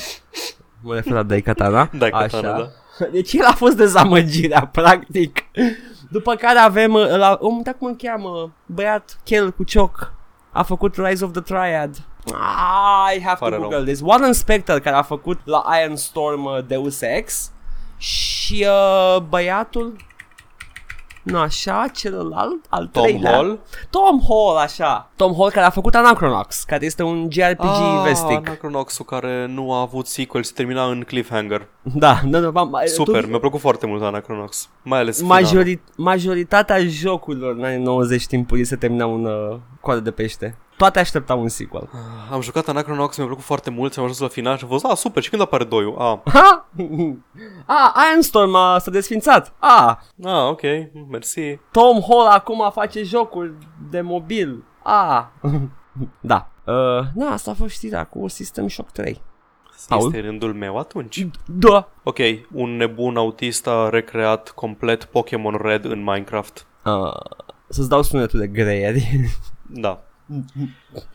Mă refer la Daikatana. Daikatana, Așa. da. Deci el a fost dezamăgirea, practic. După care avem uh, la, om, uite cum îl cheamă, băiat chel cu cioc. A făcut Rise of the Triad. Ah, I have Pare to rău. google this. Warren Spector care a făcut la Iron Storm uh, Deus Ex și uh, băiatul nu așa, celălalt, al Tom treilea. Hall. Tom Hall, așa. Tom Hall care a făcut Anachronox, care este un JRPG Ah, vestic. Anachronox-ul care nu a avut sequel, se termina în cliffhanger. Da, da, da, ma- ma- Super, tu- mi-a plăcut foarte mult Anachronox. Mai ales finalul. Majori- majoritatea jocurilor în anii 90 timpurii se terminau în uh, coadă de pește. Toate așteptau un sequel. Am jucat Anachronox, mi-a plăcut foarte mult și am ajuns la final și am fost, ah, super, și când apare doiul? Ah, Ha? ah, Ironstorm a, s-a desfințat. Ah, ah ok, mersi. Tom Hall acum face jocuri de mobil. Ah. da. Uh, na, asta a fost știrea cu System Shock 3. Paul? Este rândul meu atunci. Da. Ok, un nebun autist a recreat complet Pokémon Red în Minecraft. Uh, să-ți dau sunetul de greieri. Da.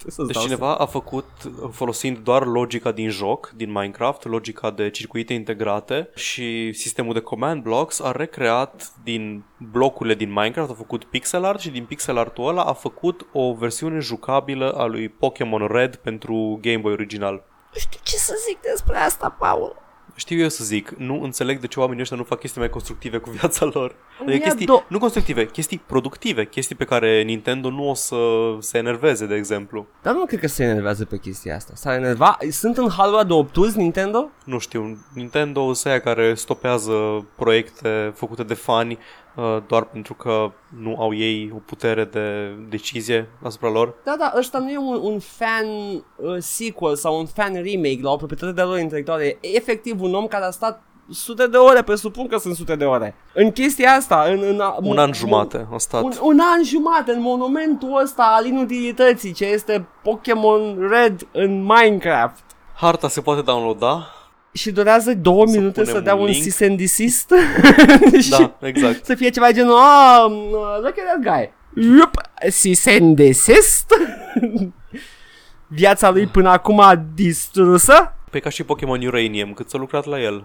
Să-ți Deci dau cineva a făcut, folosind doar logica din joc, din Minecraft, logica de circuite integrate și sistemul de command blocks, a recreat din blocurile din Minecraft, a făcut pixel art și din pixel artul ăla a făcut o versiune jucabilă a lui Pokémon Red pentru Game Boy original. Nu știu ce să zic despre asta, Paul. Știu eu să zic, nu înțeleg de ce oamenii ăștia nu fac chestii mai constructive cu viața lor. Ia Adică chestii, do- nu constructive, chestii productive, chestii pe care Nintendo nu o să se enerveze, de exemplu. Dar nu cred că se enervează pe chestia asta. S-ar enerva. Sunt în halul de obtuz Nintendo? nu știu, Nintendo sunt aia care stopează proiecte făcute de fani uh, doar pentru că nu au ei o putere de decizie asupra lor. Da, da, ăsta nu e un, un fan uh, sequel sau un fan remake la o proprietate de lor intelectuală. E efectiv un om care a stat sute de ore, presupun că sunt sute de ore. În chestia asta, în... în a- Un mo- an jumate a stat. Un, un an jumate în monumentul ăsta al inutilității ce este Pokémon Red în Minecraft. Harta se poate downloada. Și durează două minute punem să dea un un link. cease and desist și Da, exact. să fie ceva genul ah, um, look at that guy Yup, cease and desist Viața lui până acum distrusă Pe ca și Pokémon Uranium, cât s-a lucrat la el.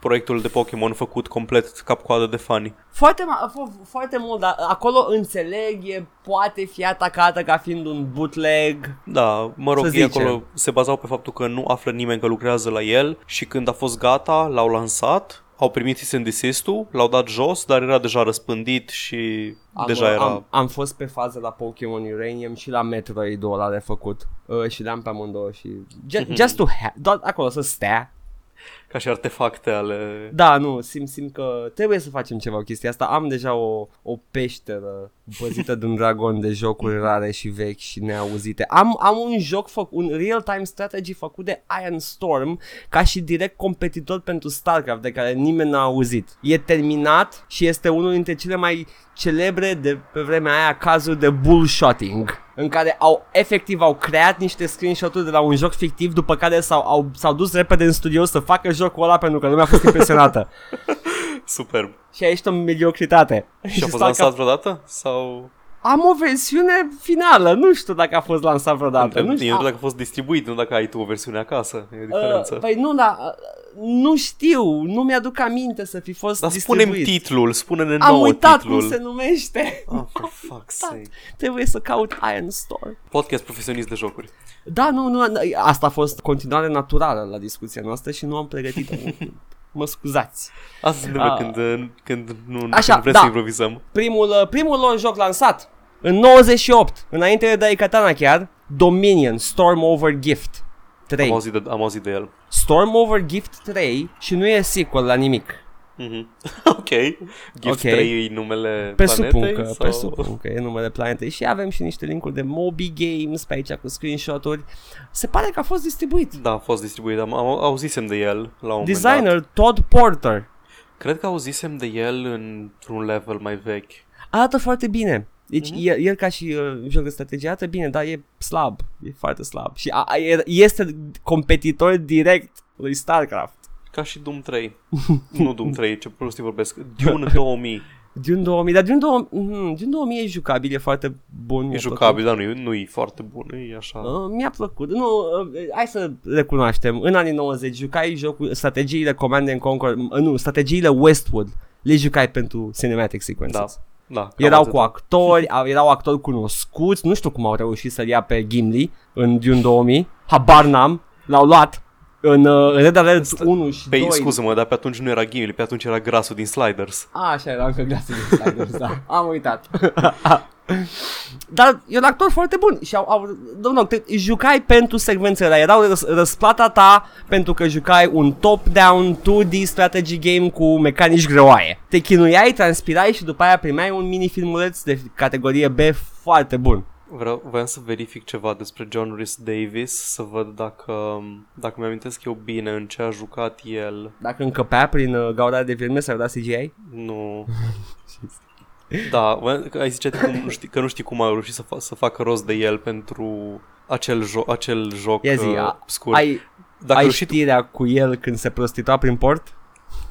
Proiectul de Pokémon făcut complet cap-coadă de fani. foarte, ma- fo- foarte mult, dar acolo înțeleg, e, poate fi atacată ca fiind un bootleg. Da, mă rog, Să ei zicem. acolo se bazau pe faptul că nu află nimeni că lucrează la el și când a fost gata, l-au lansat, au primit cease and desist-ul, l-au dat jos, dar era deja răspândit și Am, deja era... am, am fost pe fază la Pokémon Uranium și la Metroid-ul ăla de făcut. Uh, și le-am pe amândouă și just, just to have, doar acolo să stea Ca și artefacte ale... Da, nu, simt, simt că trebuie să facem ceva cu chestia asta. Am deja o, o peșteră păzită de un dragon de jocuri rare și vechi și neauzite. Am, am un joc, făcut, un real-time strategy făcut de Iron Storm ca și direct competitor pentru StarCraft de care nimeni n-a auzit. E terminat și este unul dintre cele mai celebre de pe vremea aia cazuri de bullshotting în care au efectiv au creat niște screenshot-uri de la un joc fictiv după care s-au, au, s-au dus repede în studio să facă jocul ăla pentru că lumea a fost impresionată. Superb. și aici o mediocritate. Și a fost Starcraft- lansat vreodată? Sau... Am o versiune finală, nu știu dacă a fost lansat vreodată. Întreb, Nu eu știu. întreb dacă a fost distribuit, nu dacă ai tu o versiune acasă. E o diferență. Uh, păi nu, dar uh, nu știu, nu mi-aduc aminte să fi fost Dar distribuit. spunem titlul, spune-ne Am nouă uitat titlul. cum se numește. Oh, for fuck's sake. Trebuie să caut Iron Store. Podcast profesionist de jocuri. Da, nu, nu, asta a fost continuare naturală la discuția noastră și nu am pregătit-o. mă scuzați. Asta se întâmplă Ah. când, uh, când nu Așa, când vrem da. să improvizăm. Primul, uh, primul lor joc lansat în 98, înainte de Daikatana chiar, Dominion Storm Over Gift 3. Am auzit, de, am auzit de el. Storm Over Gift 3 și nu e sequel la nimic. Mhm. ok. Gift Ok. 3 e numele Presupun planetei? că, sau... presupun că e numele planetei și avem și niște linkuri de Moby Games pe aici cu screenshot-uri. Se pare că a fost distribuit. Da, a fost distribuit, am, am auzisem de el la un moment dat. Designer Todd Porter. Cred că auzisem de el într-un level mai vechi. Arată foarte bine. Deci Mhm. el, el ca și uh, joc de strategie arată bine, dar e slab. E foarte slab. Și a, a, e- este competitor direct lui StarCraft. Ca și Doom 3. nu Doom 3, ce prostii vorbesc. Dune 2000. Dune 2000, dar Dune 2000, mm, Dune 2000 e jucabil, e foarte bun. E mi-a jucabil, dar nu e, nu e foarte bun, e așa. plăcut. Uh, mi-a plăcut. Nu, uh, hai să recunoaștem. În anii 90 jucai jocul, strategiile Command and Conquer, uh, nu, strategiile Westwood. Le jucai pentru cinematic sequences. Da. Da, cam Erau atât. cu actori, au- erau actori cunoscuți, nu știu cum au reușit să-l ia pe Gimli în Dune 2000, habar n-am, l-au luat în, uh, în Red Alert 1 și Păi, 2. scuză-mă, dar pe atunci nu era Gimli, pe atunci era grasul din Sliders. A, așa era încă glasul din Sliders, da. Am uitat. Dar e un actor foarte bun și au, au domnul, te jucai pentru secvențele alea, erau răs, răsplata ta pentru că jucai un top-down 2D strategy game cu mecanici greoaie. Te chinuiai, transpirai și după aia primeai un mini filmuleț de categorie B foarte bun. Vreau, voiam să verific ceva despre John Rhys Davis, să văd dacă, dacă mi-amintesc eu bine în ce a jucat el. Dacă încăpea prin uh, gaura de filme sau da CGI? Nu... Da, voiam- că ai zice cum, nu știi, că nu știi cum a reușit să, fa- să facă rost de el pentru acel, jo- acel joc Ia zi, uh, a- scurt. Ai, Dacă ai reușit, știrea cu el când se prostitua prin port?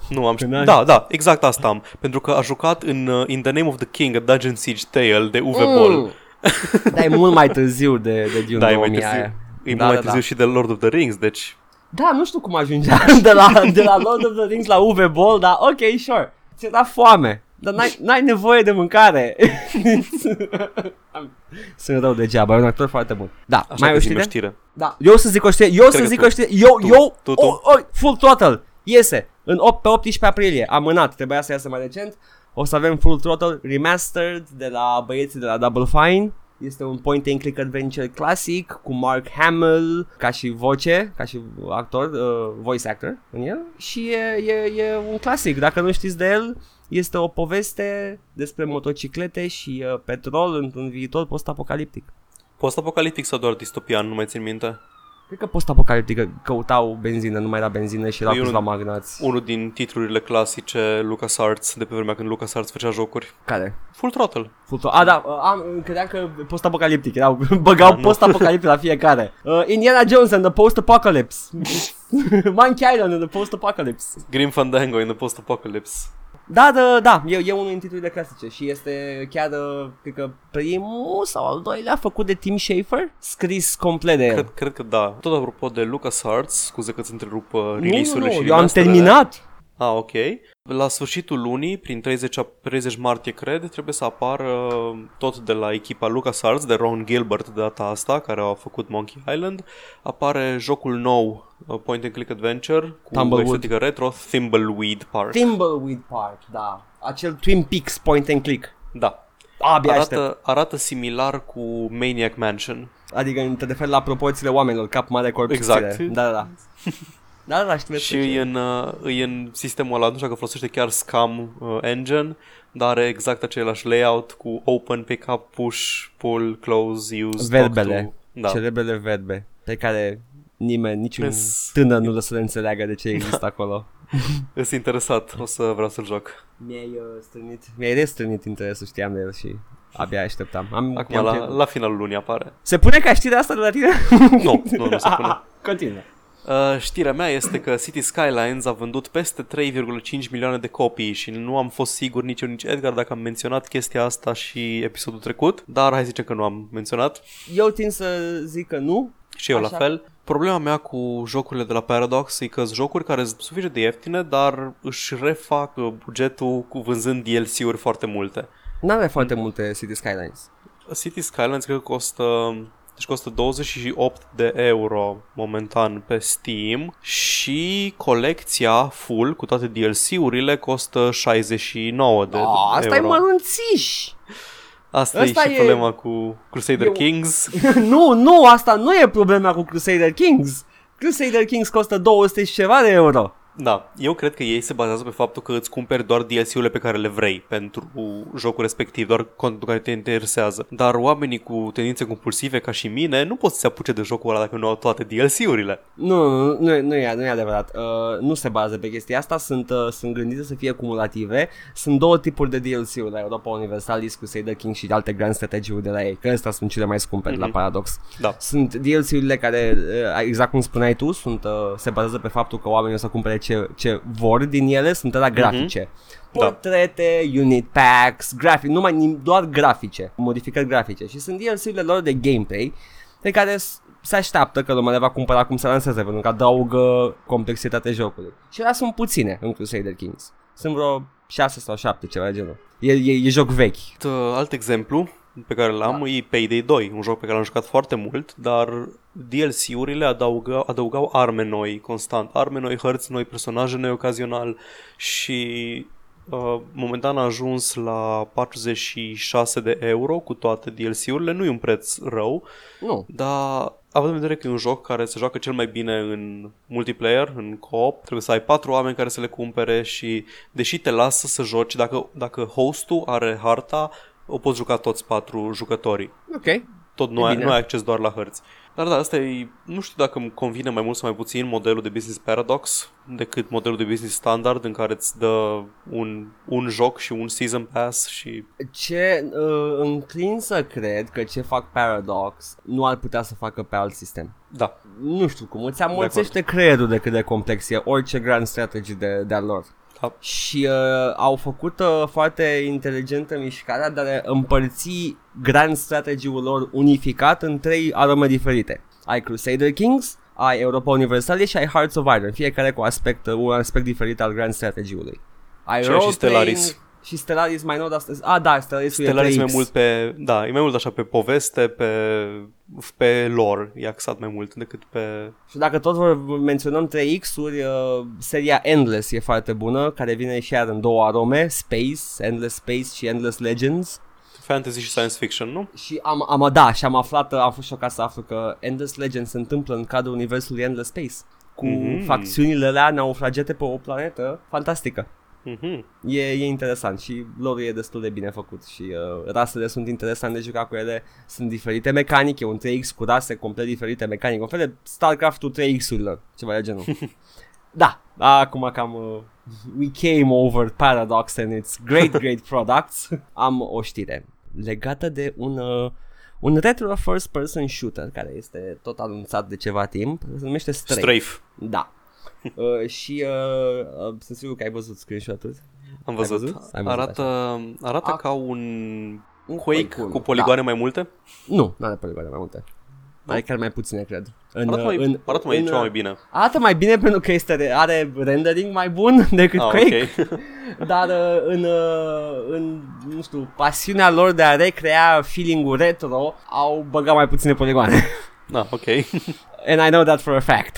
nu am Când știut. ai- Da, da, exact asta am. Pentru că a jucat în uh, In the Name of the King, a Dungeon Siege Tale de Uwe Boll. Mm. Dar e mult mai târziu de, de Dune Da, e mai 2000 târziu. aia. E Da, mult mai da, târziu da. și de Lord of the Rings, deci Da, nu știu cum ajungea de la, de la Lord of the Rings la Uwe Boll, dar ok, sure. Ți era foame, dar n-ai, n-ai nevoie de mâncare. Sunt rău degeaba, e un actor foarte bun. Da, așa mai ai o că zi știre? știre. Da. Eu să zic o știre, eu să că zic tu. o știre, eu, Tu. eu, Tu, tu. oh, oh, Full Throttle, iese, în 8, pe 18 aprilie, amânat, trebuia să iasă mai recent. O să avem Full Throttle Remastered de la băieții de la Double Fine. Este un point and click adventure clasic cu Mark Hamill ca și voce, ca și actor, uh, voice actor în el și e, e, e un clasic. Dacă nu știți de el, este o poveste despre motociclete și uh, petrol într-un viitor post-apocaliptic. Post-apocaliptic sau doar distopian, nu mai țin minte. Cred că post-apocaliptic căutau benzină, nu mai era benzină și erau Păi câțiva unul- magnați. Unul din titlurile clasice LucasArts, de pe vremea când LucasArts făcea jocuri. Care? Full Throttle. Full A, da, uh, am, credeam că post-apocaliptic, erau, băgau Da, nu. post-apocaliptic la fiecare. Uh, Indiana Jones and the Post-Apocalypse. Monkey Island and the Post-Apocalypse. Grim Fandango in the Post-Apocalypse. Da, da, da, e, e unul din titlurile clasice și este chiar, uh, cred că primul sau al doilea făcut de Tim Schafer, scris complet de el. Cred, cred că da. Tot apropo de LucasArts, scuze că îți întrerup uh, nu, nu, release-urile și nu, eu am remasterele. terminat. Ah, ok. La sfârșitul lunii, prin 30, ap- 30 martie, cred, trebuie să apară tot de la echipa LucasArts, de Ron Gilbert de data asta, care a făcut Monkey Island, apare jocul nou, uh, Point and Click Adventure, cu Tumbleweed. estetică retro, Thimbleweed Park. Thimbleweed Park, da. Acel Twin Peaks point and click. da. Abia aștept. Arată, arată similar cu Maniac Mansion. Adică te referi la proporțiile oamenilor, cap mare, corp Exact. subțire. Da, da, da. Da, da, da, știu Și despre ce. e în, uh, e în sistemul ăla, nu știu dacă folosește chiar Scam uh, Engine, dar are exact același layout cu open, pick up, push, pull, close, use, Verbele. talk to. Da. Celebrele verbe pe care nimeni, niciun Yes. tânăr nu să le înțeleagă de ce există acolo. Sunt interesat, o să vreau să-l joc. Mi-ai uh, strânit, mi-ai restrânit interesul, știam de el și abia așteptam. Am, Acum mi-am la, pierdut. la finalul lunii apare. Se pune ca știre asta de la tine? Nu, nu, nu se pune. Continuă. Uh, știrea mea este că City Skylines a vândut peste 3,5 milioane de copii și nu am fost sigur nici eu, nici Edgar dacă am menționat chestia asta și episodul trecut, dar hai zice că nu am menționat. Eu tind să zic că nu. Și eu Așa. la fel. Problema mea cu jocurile de la Paradox e că sunt jocuri care sunt suficient de ieftine, dar își refac uh, bugetul cu vânzând DLC-uri foarte multe. N-are foarte multe City Skylines. City Skylines cred că costă deci costă 28 de euro momentan pe Steam și colecția full cu toate DLC-urile costă 69 de Oh, asta euro. e mănunțiș! Asta, Asta e și e- problema cu Crusader Eu- Kings. nu, nu, asta nu e problema cu Crusader Kings. Crusader Kings costă 200 și ceva de euro. Da, eu cred că ei se bazează pe faptul că îți cumperi doar DLC-urile pe care le vrei pentru jocul respectiv, doar contul care te interesează. Dar oamenii cu tendințe compulsive ca și mine nu pot să se apuce de jocul ăla dacă nu au toate DLC-urile. Nu, nu, nu, e- nu, e, nu e adevărat. Uh, nu se bazează pe chestia asta, sunt, uh, sunt gândite să fie cumulative. Sunt două tipuri de DLC-uri la Europa Universalis, Crusader King și alte grand strategy-uri de la ei, că astea sunt cele mai scumpe mm-hmm. la Paradox. Da. Sunt DLC-urile care, uh, exact cum spuneai tu, sunt, uh, se bazează pe faptul că oamenii o să cumpere ce, ce vor din ele, sunt la grafice. Da. Portrete, unit packs, grafic, numai nim- doar grafice, modificări grafice și sunt DLC-urile lor de gameplay pe care s- se așteaptă că lumea le va cumpăra cum se lanseze pentru că adaugă complexitate jocului. Și alea sunt puține în Crusader Kings. Sunt vreo 6 sau 7 ceva de genul. E, e, e joc vechi. Alt, alt exemplu pe care l-am e Payday 2, un joc pe care l-am jucat foarte mult, dar DLC-urile adăugau, adăugau arme noi constant, arme noi, hărți noi, personaje noi ocazional și uh, momentan a ajuns la 46 de euro cu toate DLC-urile, nu e un preț rău, Nu. dar având în vedere că e un joc care se joacă cel mai bine în multiplayer, în co-op, trebuie să ai patru oameni care să le cumpere și deși te lasă să joci, dacă, dacă hostul are harta, o poți juca toți patru jucătorii. Ok. Tot nu E ai, bine. nu ai acces doar la hărți. Dar da, asta e, nu știu dacă îmi convine mai mult sau mai puțin modelul de business paradox decât modelul de business standard în care îți dă un, un joc și un season pass și Ce uh, înclin să cred că ce fac Paradox nu ar putea să facă pe alt sistem. da, Nu știu cum, îți amorțește creierul de cât de complex e orice grand strategy de, de-a lor. Da. Și uh, au făcut uh, foarte inteligentă mișcarea de a le împărți grand strategy-ul lor unificat în trei arome diferite. Ai Crusader Kings, ai Europa Universalis și ai Hearts of Iron, fiecare cu aspect, uh, un aspect diferit al grand strategy-ului. Ai Și ai și role-playing- Stellaris. Și Stellaris mai nou, dar... Ah, da, Stellaris, Stellaris e e 3X. mai mult pe, da, e mai mult așa pe poveste, pe, pe lore, e axat mai mult decât pe... Și dacă tot vor menționăm 3X-uri, uh, seria Endless e foarte bună, care vine și ea în două arome, Space, Endless Space și Endless Legends. fantasy și science fiction, nu? Și am, am da, și am aflat, am fost șocat să aflu că Endless Legends se întâmplă în cadrul universului Endless Space. Cu Mhm. facțiunile alea naufragete pe o planetă fantastică. Mhm. E, e interesant și lor e destul de bine făcut și uh, rasele sunt interesante de jucat cu ele, sunt diferite mecanic, e un 3X cu rase complet diferite mecanic, un fel de StarCraft-ul 3X-urilor, ceva de genul. da, acum cam uh, we came over Paradox and its great, great products. Am o știre legată de un, uh, un retro first person shooter care este tot anunțat de ceva timp, se numește Strafe. Strafe. Da. uh, și uh, uh, sunt sigur că ai văzut screenshot-ul. Am Ai văzut. văzut? Ai văzut, arată arată A- ca un Un Quake Quake cu poligoane mai multe. Nu, nu are poligoane mai multe. Are chiar mai puține, cred. În, Arată mai, în, arată mai în, ceva mai bine. Arată mai bine pentru că este, are rendering mai bun decât Ah, Quake, ok. dar uh, în, uh, în, nu știu, pasiunea lor de a recrea feeling-ul retro, au băgat mai puține poligoane. Da, ok. And I know that for a fact.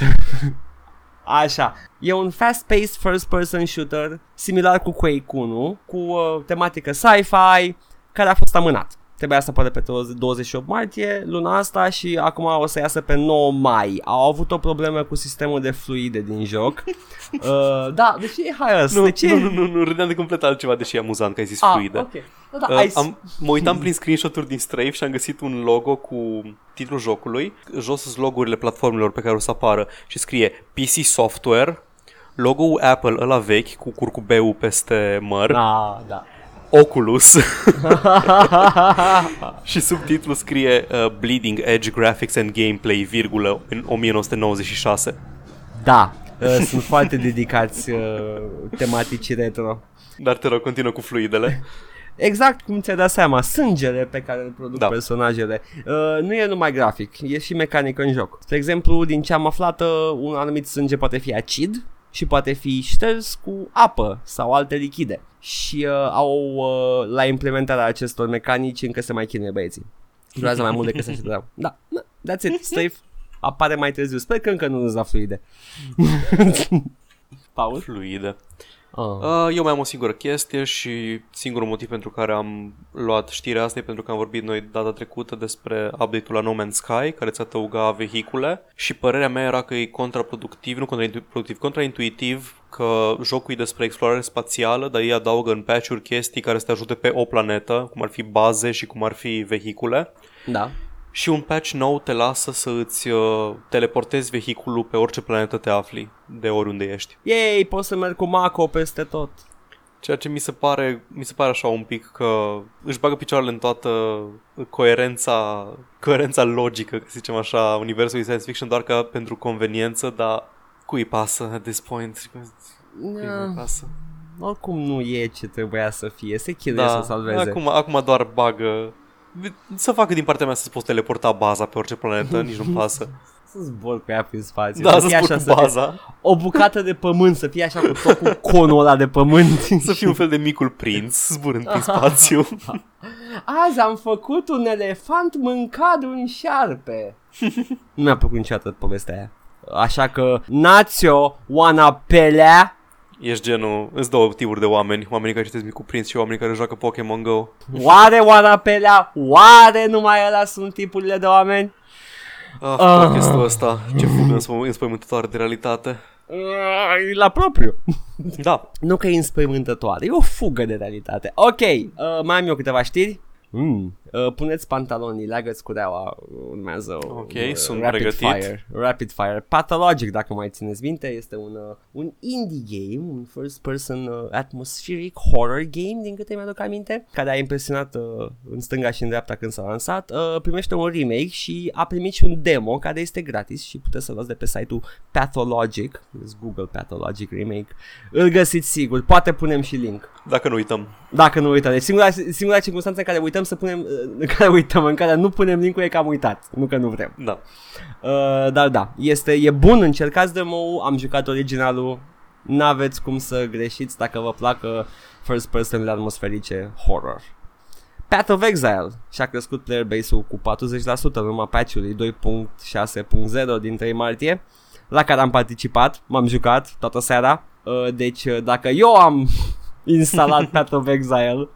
Așa, e un fast-paced first-person shooter similar cu Quake 1, cu uh, tematică sci-fi, care a fost amânat. Trebuia să apară pe 20 28 martie luna asta și acum o să iasă pe 9 mai. Au avut o problemă cu sistemul de fluide din joc. uh, da, de ce e haios? Nu, de ce? nu, nu, nu, nu, râdeam de complet altceva, deși e amuzant că ai zis Ah, fluide. ok. Da, da, Uh, ai... am, mă uitam prin screenshot-uri din Strafe și am găsit un logo cu titlul jocului. Jos sunt logurile platformelor pe care o să apară și scrie PC Software, logo-ul Apple ăla vechi cu curcubeu peste măr, Da, da. Oculus și subtitlul scrie uh, Bleeding Edge Graphics and Gameplay, virgulă, în 1996. da, uh, sunt foarte dedicați uh, tematicii retro. Dar te rog, continuă cu fluidele. Exact cum ți-ai dat seama, sângele pe care îl produc da. Da. personajele uh, nu e numai grafic, e și mecanic în joc. De exemplu, din ce am aflat, uh, un anumit sânge poate fi acid și poate fi șters cu apă sau alte lichide. Și uh, au uh, la implementarea acestor mecanici încă se mai chinuie băieții. Durează mai mult decât se așteptau. Da, da, that's it, Strafe apare mai târziu. Sper că încă nu îți da fluide. Paul? Fluide. Oh. Uh, eu mai am o singură chestie și singurul motiv pentru care am luat știrea asta e pentru că am vorbit noi data trecută despre update-ul la No Man's Sky care îți adăuga vehicule și părerea mea era că e contraproductiv, nu contraproductiv, contraintuitiv că jocul e despre explorare spațială, dar ei adaugă în patch-uri chestii care să te ajute pe o planetă, cum ar fi baze și cum ar fi vehicule. Da. Și un patch nou te lasă să îți uh, teleportezi vehiculul pe orice planetă te afli, de oriunde ești. Yay, poți să merg cu Mako peste tot. Ceea ce mi se pare, mi se pare așa un pic că își bagă picioarele în toată coerența, coerența logică, să zicem așa, universului science fiction doar ca pentru conveniență, dar cui pasă at this point? Cui Da. mai pasă? Oricum nu e ce trebuia să fie, se chinuie să salveze. acum, acum doar bagă să facă din partea mea să-ți poți teleporta baza pe orice planetă, nici nu pasă. Să zbor cu ea prin spațiu. Da, să fie spun așa, cu să fie baza. o bucată de pământ, să fie așa cu tot cu conul ăla de pământ. Să fie un fel de micul prinț zburând prin spațiu. Azi am făcut un elefant mâncat de un șarpe. nu mi-a plăcut niciodată povestea aia. Așa că Națio Wanna Pelea Ești genul, îți două tipuri de oameni, oamenii care citesc micul prinț și oamenii care joacă Pokémon Go. Oare Wanna Pelea Oare numai ăla sunt tipurile de oameni? Ah, Ah. podcastul ăsta, ce fugă înspăim- înspăimântătoare de realitate. Uh, La propriu Da, Nu că e înspăimântătoare, e o fugă de realitate Ok, uh, mai am eu câteva știri Mm. Uh, puneți pantalonii, leagă-ți cureaua, urmează Ok, un, uh, sunt rapid pregătit. Fire, rapid fire. Pathologic, dacă mai țineți minte, este un, uh, un indie game, un first person uh, atmospheric horror game, din câte mi-aduc aminte, care a impresionat uh, în stânga și în dreapta când s-a lansat. Uh, primește un remake și a primit și un demo care este gratis și puteți să luați de pe site-ul Pathologic, Deci Google Pathologic Remake. Îl găsiți sigur, poate punem și link. dacă nu uităm. Dacă nu uităm. Deci singura, singura circunstanță în care uităm să punem, în care uităm, în care nu punem linkul e că am uitat, nu că nu vrem. Da. Uh, dar da, este, e bun, încercați demo am jucat originalul, n-aveți cum să greșiți dacă vă plac uh, first person atmosferice horror. Path of Exile și-a crescut player base-ul cu 40% în urma patch-ului 2.6.0 din 3 martie, la care am participat, m-am jucat toată seara, uh, deci uh, dacă eu am instalat Path of Exile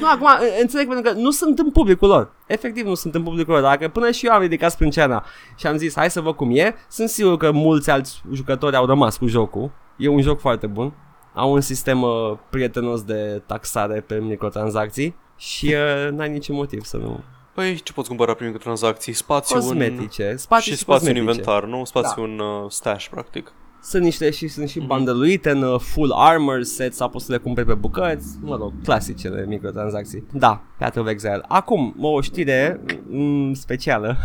nu, acum uh, înțeleg pentru că nu sunt în publicul lor. Efectiv nu sunt în publicul lor. Dacă până și eu am ridicat sprânceana și am zis hai să văd cum e, sunt sigur că mulți alți jucători au rămas cu jocul. E un joc foarte bun. Au un sistem uh, prietenos de taxare pe microtransacții și uh, n-ai niciun motiv să nu... Păi ce poți cumpăra prin tranzacții? Spațiu Cosmetice. în... Spațiu și și, spațiu în cosmetice. inventar, nu? Spațiu în uh, stash, practic. Sunt niște și sunt și Mhm. bundluite în uh, full armor set sau poți să le cumperi pe bucăți, mă rog, clasicele microtransacții. Da, Path of Exile. Acum, o știre mm, specială.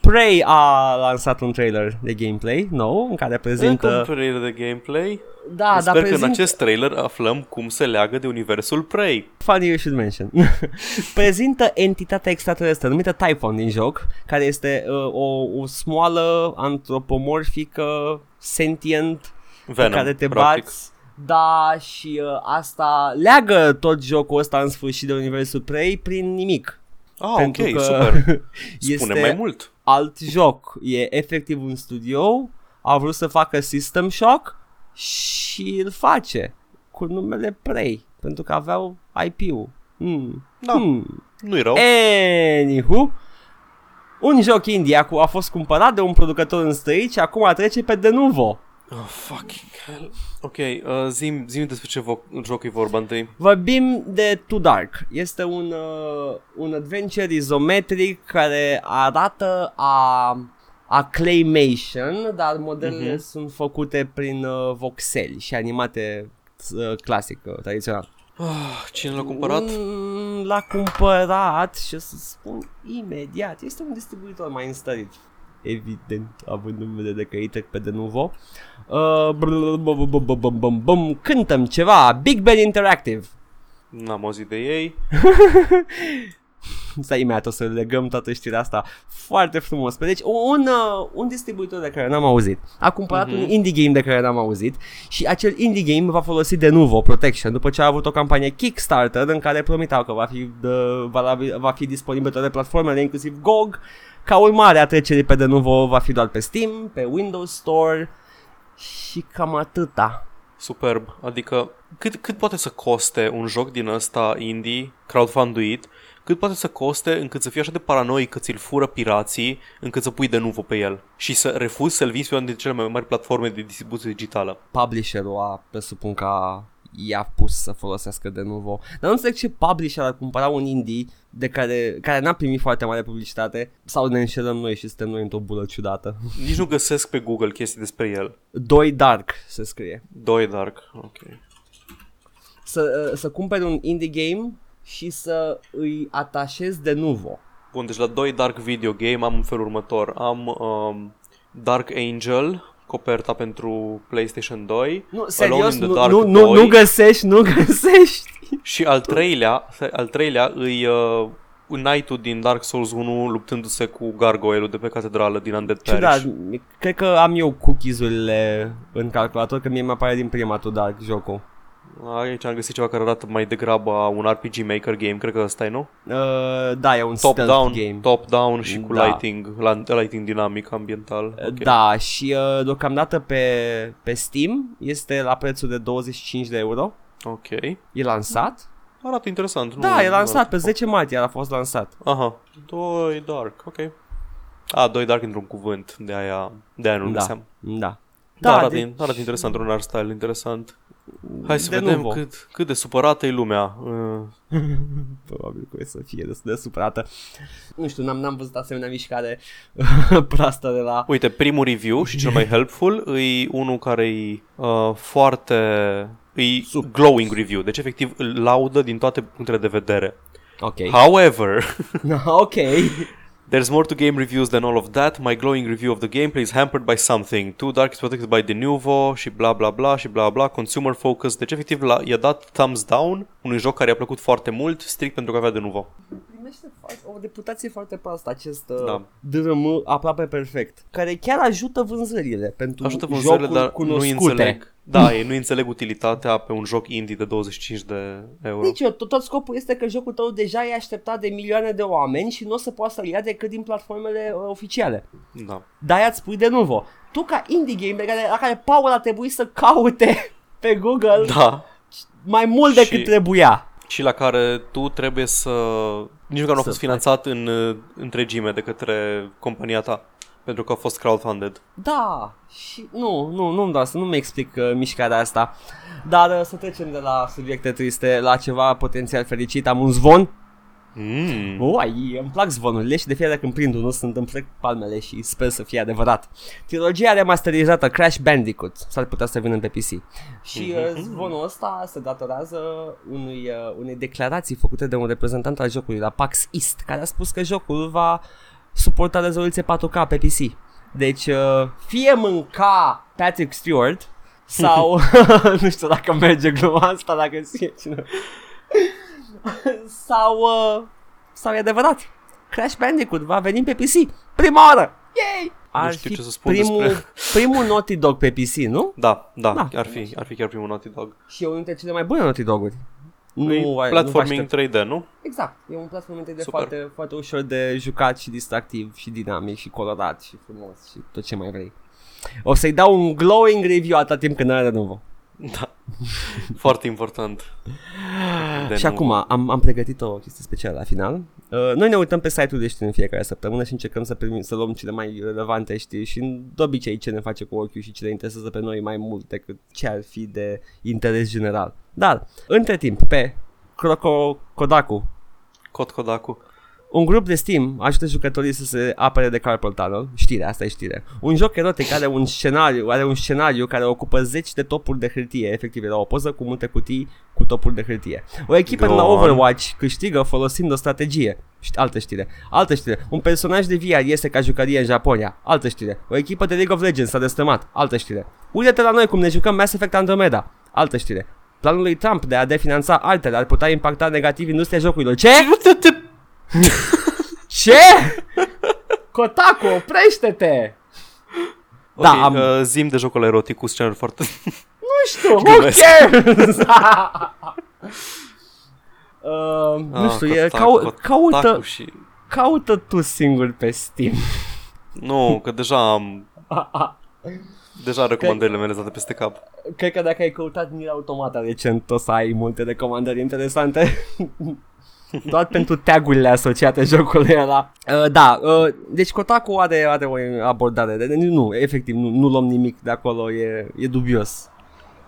Prey a lansat un trailer de gameplay nou în care Încă prezintă... un trailer de gameplay. Da, Sper dar că în prezintă... acest trailer aflăm cum se leagă de universul Prey. Funny you should mention. prezintă entitatea extraterestră numită Typhon din joc, care este uh, o, o smoală antropomorfică, sentient, Venom, pe care te practic. bați. Da, și uh, asta leagă tot jocul ăsta în sfârșit de universul Prey prin nimic. Ah, pentru ok, că super. este Spune mai mult. alt joc. E efectiv un studio, a vrut să facă System Shock și îl face cu numele Prey, pentru că aveau IP-ul. Hmm. Da. Hmm. Nu-i rău. Anywho, un joc indie acu- a fost cumpărat de un producător înstrăit și acum trece pe Denuvo. Oh, fucking hell. Ok, uh, zim, zim despre ce vo- joc e vorba întâi. Vorbim de Too Dark. Este un, uh, un adventure izometric care arată a, a claymation, dar modelele Mhm. sunt făcute prin uh, voxeli și animate uh, clasic, uh, tradițional. Ah, cine l-a cumpărat? Mm, l-a cumpărat și o să spun imediat. Este un distribuitor mai înstărit. Evident, având în vedere că îi trec pe de nuvo. Uh, bum, bum, bum, bum, bum, bum, bum. Cântăm ceva. Big Ben Interactive. N-am auzit de ei. Stai imediat o să legăm toată știrea asta foarte frumos. Deci un, uh, un distribuitor de care n-am auzit a cumpărat Mhm. un indie game de care n-am auzit și acel indie game va folosi de nuvo Protection după ce a avut o campanie Kickstarter în care promiteau că va fi, de, valabil, va fi disponibil toate platformele, inclusiv GOG. Ca urmare a trecerii pe de nuvo va fi doar pe Steam, pe Windows Store și cam atâta. Superb. Adică cât, cât poate să coste un joc din ăsta indie, crowdfunduit, cât poate să coste încât să fii așa de paranoic că ți-l fură pirații, încât să pui de nuvo pe el și să refuzi să-l vinzi pe una dintre cele mai mari platforme de distribuție digitală. publisherul a presupun că a- i-a pus să folosească de nuvo. Dar nu înțeleg ce publisher ar cumpăra un indie de care, care n-a primit foarte mare publicitate sau ne înșelăm noi și suntem noi într-o bulă ciudată. Nici nu găsesc pe Google chestii despre el. Doi Dark se scrie. Doi Dark. Ok. Să, uh, să cumperi un indie game și să îi atașezi de nuvo. Bun, deci la 2 Dark Video Game am în felul următor. Am um, Dark Angel, coperta pentru PlayStation 2 Nu, Alone serios, in the nu, Dark nu, nu, 2. nu găsești, nu găsești. și al treilea, al treilea îi uh, Knight-ul din Dark Souls 1 luptându-se cu gargoyle de pe catedrală din Undead Ciudat, Parish. cred că am eu cookies-urile în calculator, că mie mi apare din prima tu Dark jocul. Aici am găsit ceva care arată mai degrabă a un RPG Maker game, cred că ăsta e, nu? Uh, da, e un Top-down, stealth game. top-down și cu Da. lighting, la- lighting dinamic, ambiental. Ok. Da, și uh, deocamdată pe, pe Steam este la prețul de 25 de euro. Ok. E lansat? Arată interesant. nu- Da, e nu lansat arată pe 10 martie, a fost lansat. Aha. Doi Dark, ok. A, doi Dark într-un cuvânt, de aia, de aia nu-l Da. găseam. Da. Da, Da, arată, de- arată interesant, un art style interesant. Hai să de vedem nuvo. cât, cât de supărată e lumea. Uh, Probabil că o să fie destul de supărată. Nu știu, n-am, n-am văzut asemenea mișcare proastă de la... Uite, primul review și cel mai helpful e unul care e uh, foarte... E Sub. glowing review, deci efectiv îl laudă din toate punctele de vedere. Ok. However, ok. There's more to game reviews than all of that. My glowing review of the gameplay is hampered by something. Too Dark is protected by the Nuvo și bla bla bla și bla bla. Consumer focus. Deci efectiv la, i-a dat thumbs down unui joc care i-a plăcut foarte mult strict pentru că avea de Nuvo. Primește foarte, o reputație foarte proastă acest uh, Da. DRM aproape perfect, care chiar ajută vânzările pentru Ajută vânzările, jocuri dar nu cunoscute. înțeleg. Da, ei nu înțeleg utilitatea pe un joc indie de 25 de euro. Nici eu, tot, tot scopul este că jocul tău deja e așteptat de milioane de oameni și nu o să poată să-l ia decât din platformele uh, oficiale. Da. De-aia îți spui de nuvo. Tu ca indie game care, la care Paul a trebuit să caute pe Google Da. mai mult decât Și- trebuia. Și la care tu trebuie să... Nici măcar nu a Să fost finanțat în uh, întregime de către compania ta. Pentru că a fost crowdfunded. Da, și nu, nu, nu-mi dau să nu-mi explic uh, mișcarea asta. Dar uh, să trecem de la subiecte triste la ceva potențial fericit. Am un zvon. Mm. Uai, îmi plac zvonurile și de fiecare dată când prind unul sunt îmi plec palmele și sper să fie adevărat. Trilogia remasterizată Crash Bandicoot s-ar putea să vină pe PC. Și uh, zvonul ăsta se datorează unui, uh, unei declarații făcute de un reprezentant al jocului la PAX East, care a spus că jocul va suporta rezoluție 4K pe PC. Deci, uh, fie mânca Patrick Stewart sau nu știu dacă merge gluma asta, dacă știe cine. sau uh, sau e adevărat. Crash Bandicoot va veni pe PC prima oară. Yay! Ar știu fi ce să spun primul, despre- primul Naughty Dog pe PC, nu? Da, da, Da. Ar, fi, ar fi chiar primul Naughty Dog. Și e unul dintre cele mai bune Naughty Dog-uri. Nu, ai- nu platforming vă 3D, nu? Exact, e un platform de Super. foarte, foarte ușor de jucat și distractiv și dinamic și colorat și frumos și tot ce mai vrei. O să-i dau un glowing review atâta timp când are nou. Da. Foarte important. De și nu- acum am, am pregătit o chestie specială la final. Uh, noi ne uităm pe site-ul de știri în fiecare săptămână și încercăm să, primim, să luăm cele mai relevante știri și de obicei ce ne face cu ochiul și ce ne interesează pe noi mai mult decât ce ar fi de interes general. Dar, între timp, pe Croco Kodaku Cod Kodaku. Un grup de Steam ajută jucătorii să se apere de Carpal Tunnel. Știre, asta e știre. Un joc erotic are un scenariu, are un scenariu care ocupă zeci de topuri de hârtie. Efectiv, era o poză cu multe cutii cu topuri de hârtie. O echipă de la Go on. Overwatch câștigă folosind o strategie. Ști- Altă știre. Altă știre. Un personaj de VR este ca jucărie în Japonia. Altă știre. O echipă de League of Legends s-a destrămat. Altă știre. Uite-te la noi cum ne jucăm Mass Effect Andromeda. Altă știre. Planul lui Trump de a definanța altele ar putea impacta negativ industria jocurilor. Ce? Ce? Kotaku, oprește-te! Da, Ok, am... uh, zim de jocul erotic cu scenariul foarte... Nu știu, who glumesc. cares? uh, nu Ah, știu, e, Kotaku, cau, Kotaku caută, și... caută tu singur pe Steam. Nu, că deja am... Deja recomandările mele date peste cap. Cred că dacă ai căutat Nier Automata recent o să ai multe recomandări interesante. Doar pentru tagurile asociate jocului ăla. Uh, da, uh, deci Kotaku are, are o abordare. De, nu, efectiv, nu, nu luăm nimic de acolo, e, e dubios.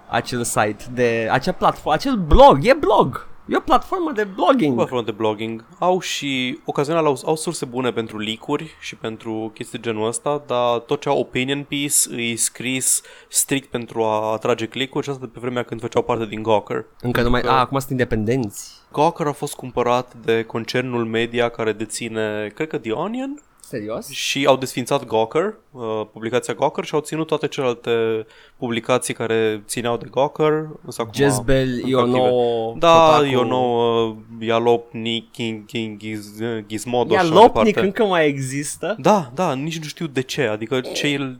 Acel site, de acea platformă, acel blog, e blog. E o platformă de blogging. Platformă de blogging. Au și ocazional au, au surse bune pentru leak-uri și pentru chestii de genul ăsta, dar tot ce au opinion piece e scris strict pentru a atrage click-uri și asta de pe vremea când făceau parte din Gawker. Încă nu mai... că- A, acum sunt independenți. Gawker a fost cumpărat de concernul media care deține, cred că The Onion, Serios? și au desfințat Gawker, uh, publicația Gawker și au ținut toate celelalte publicații care țineau de Gawker. însă acum Jezbel, încă eu active. nouă... Da, Kotaku. eu nou, uh, Yalopnik, King, King, Giz, Gizmodo Ia și așa mai Lopnic departe. încă mai există? Da, da, nici nu știu de ce, adică ce îl,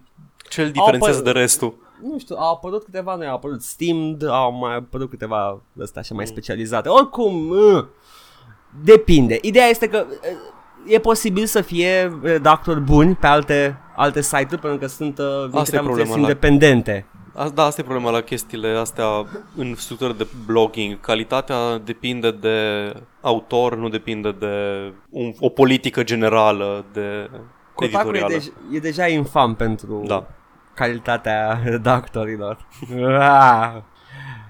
ce îl diferențiază Au de apă- restul. Nu știu, au apărut câteva noi, au apărut Steamed, au mai apărut câteva ăsta așa mai specializate. Oricum, uh, depinde. Ideea este că uh, e posibil să fie redactori buni pe alte, alte site-uri pentru că sunt, uh, din câte e am înțeles, problema la- independente. A, da, asta e problema la chestiile astea în structură de blogging. Calitatea depinde de autor, nu depinde de un, o politică generală de Kotaku e, editorială. dej- e deja infam pentru Da. Calitatea redactorilor. Ah.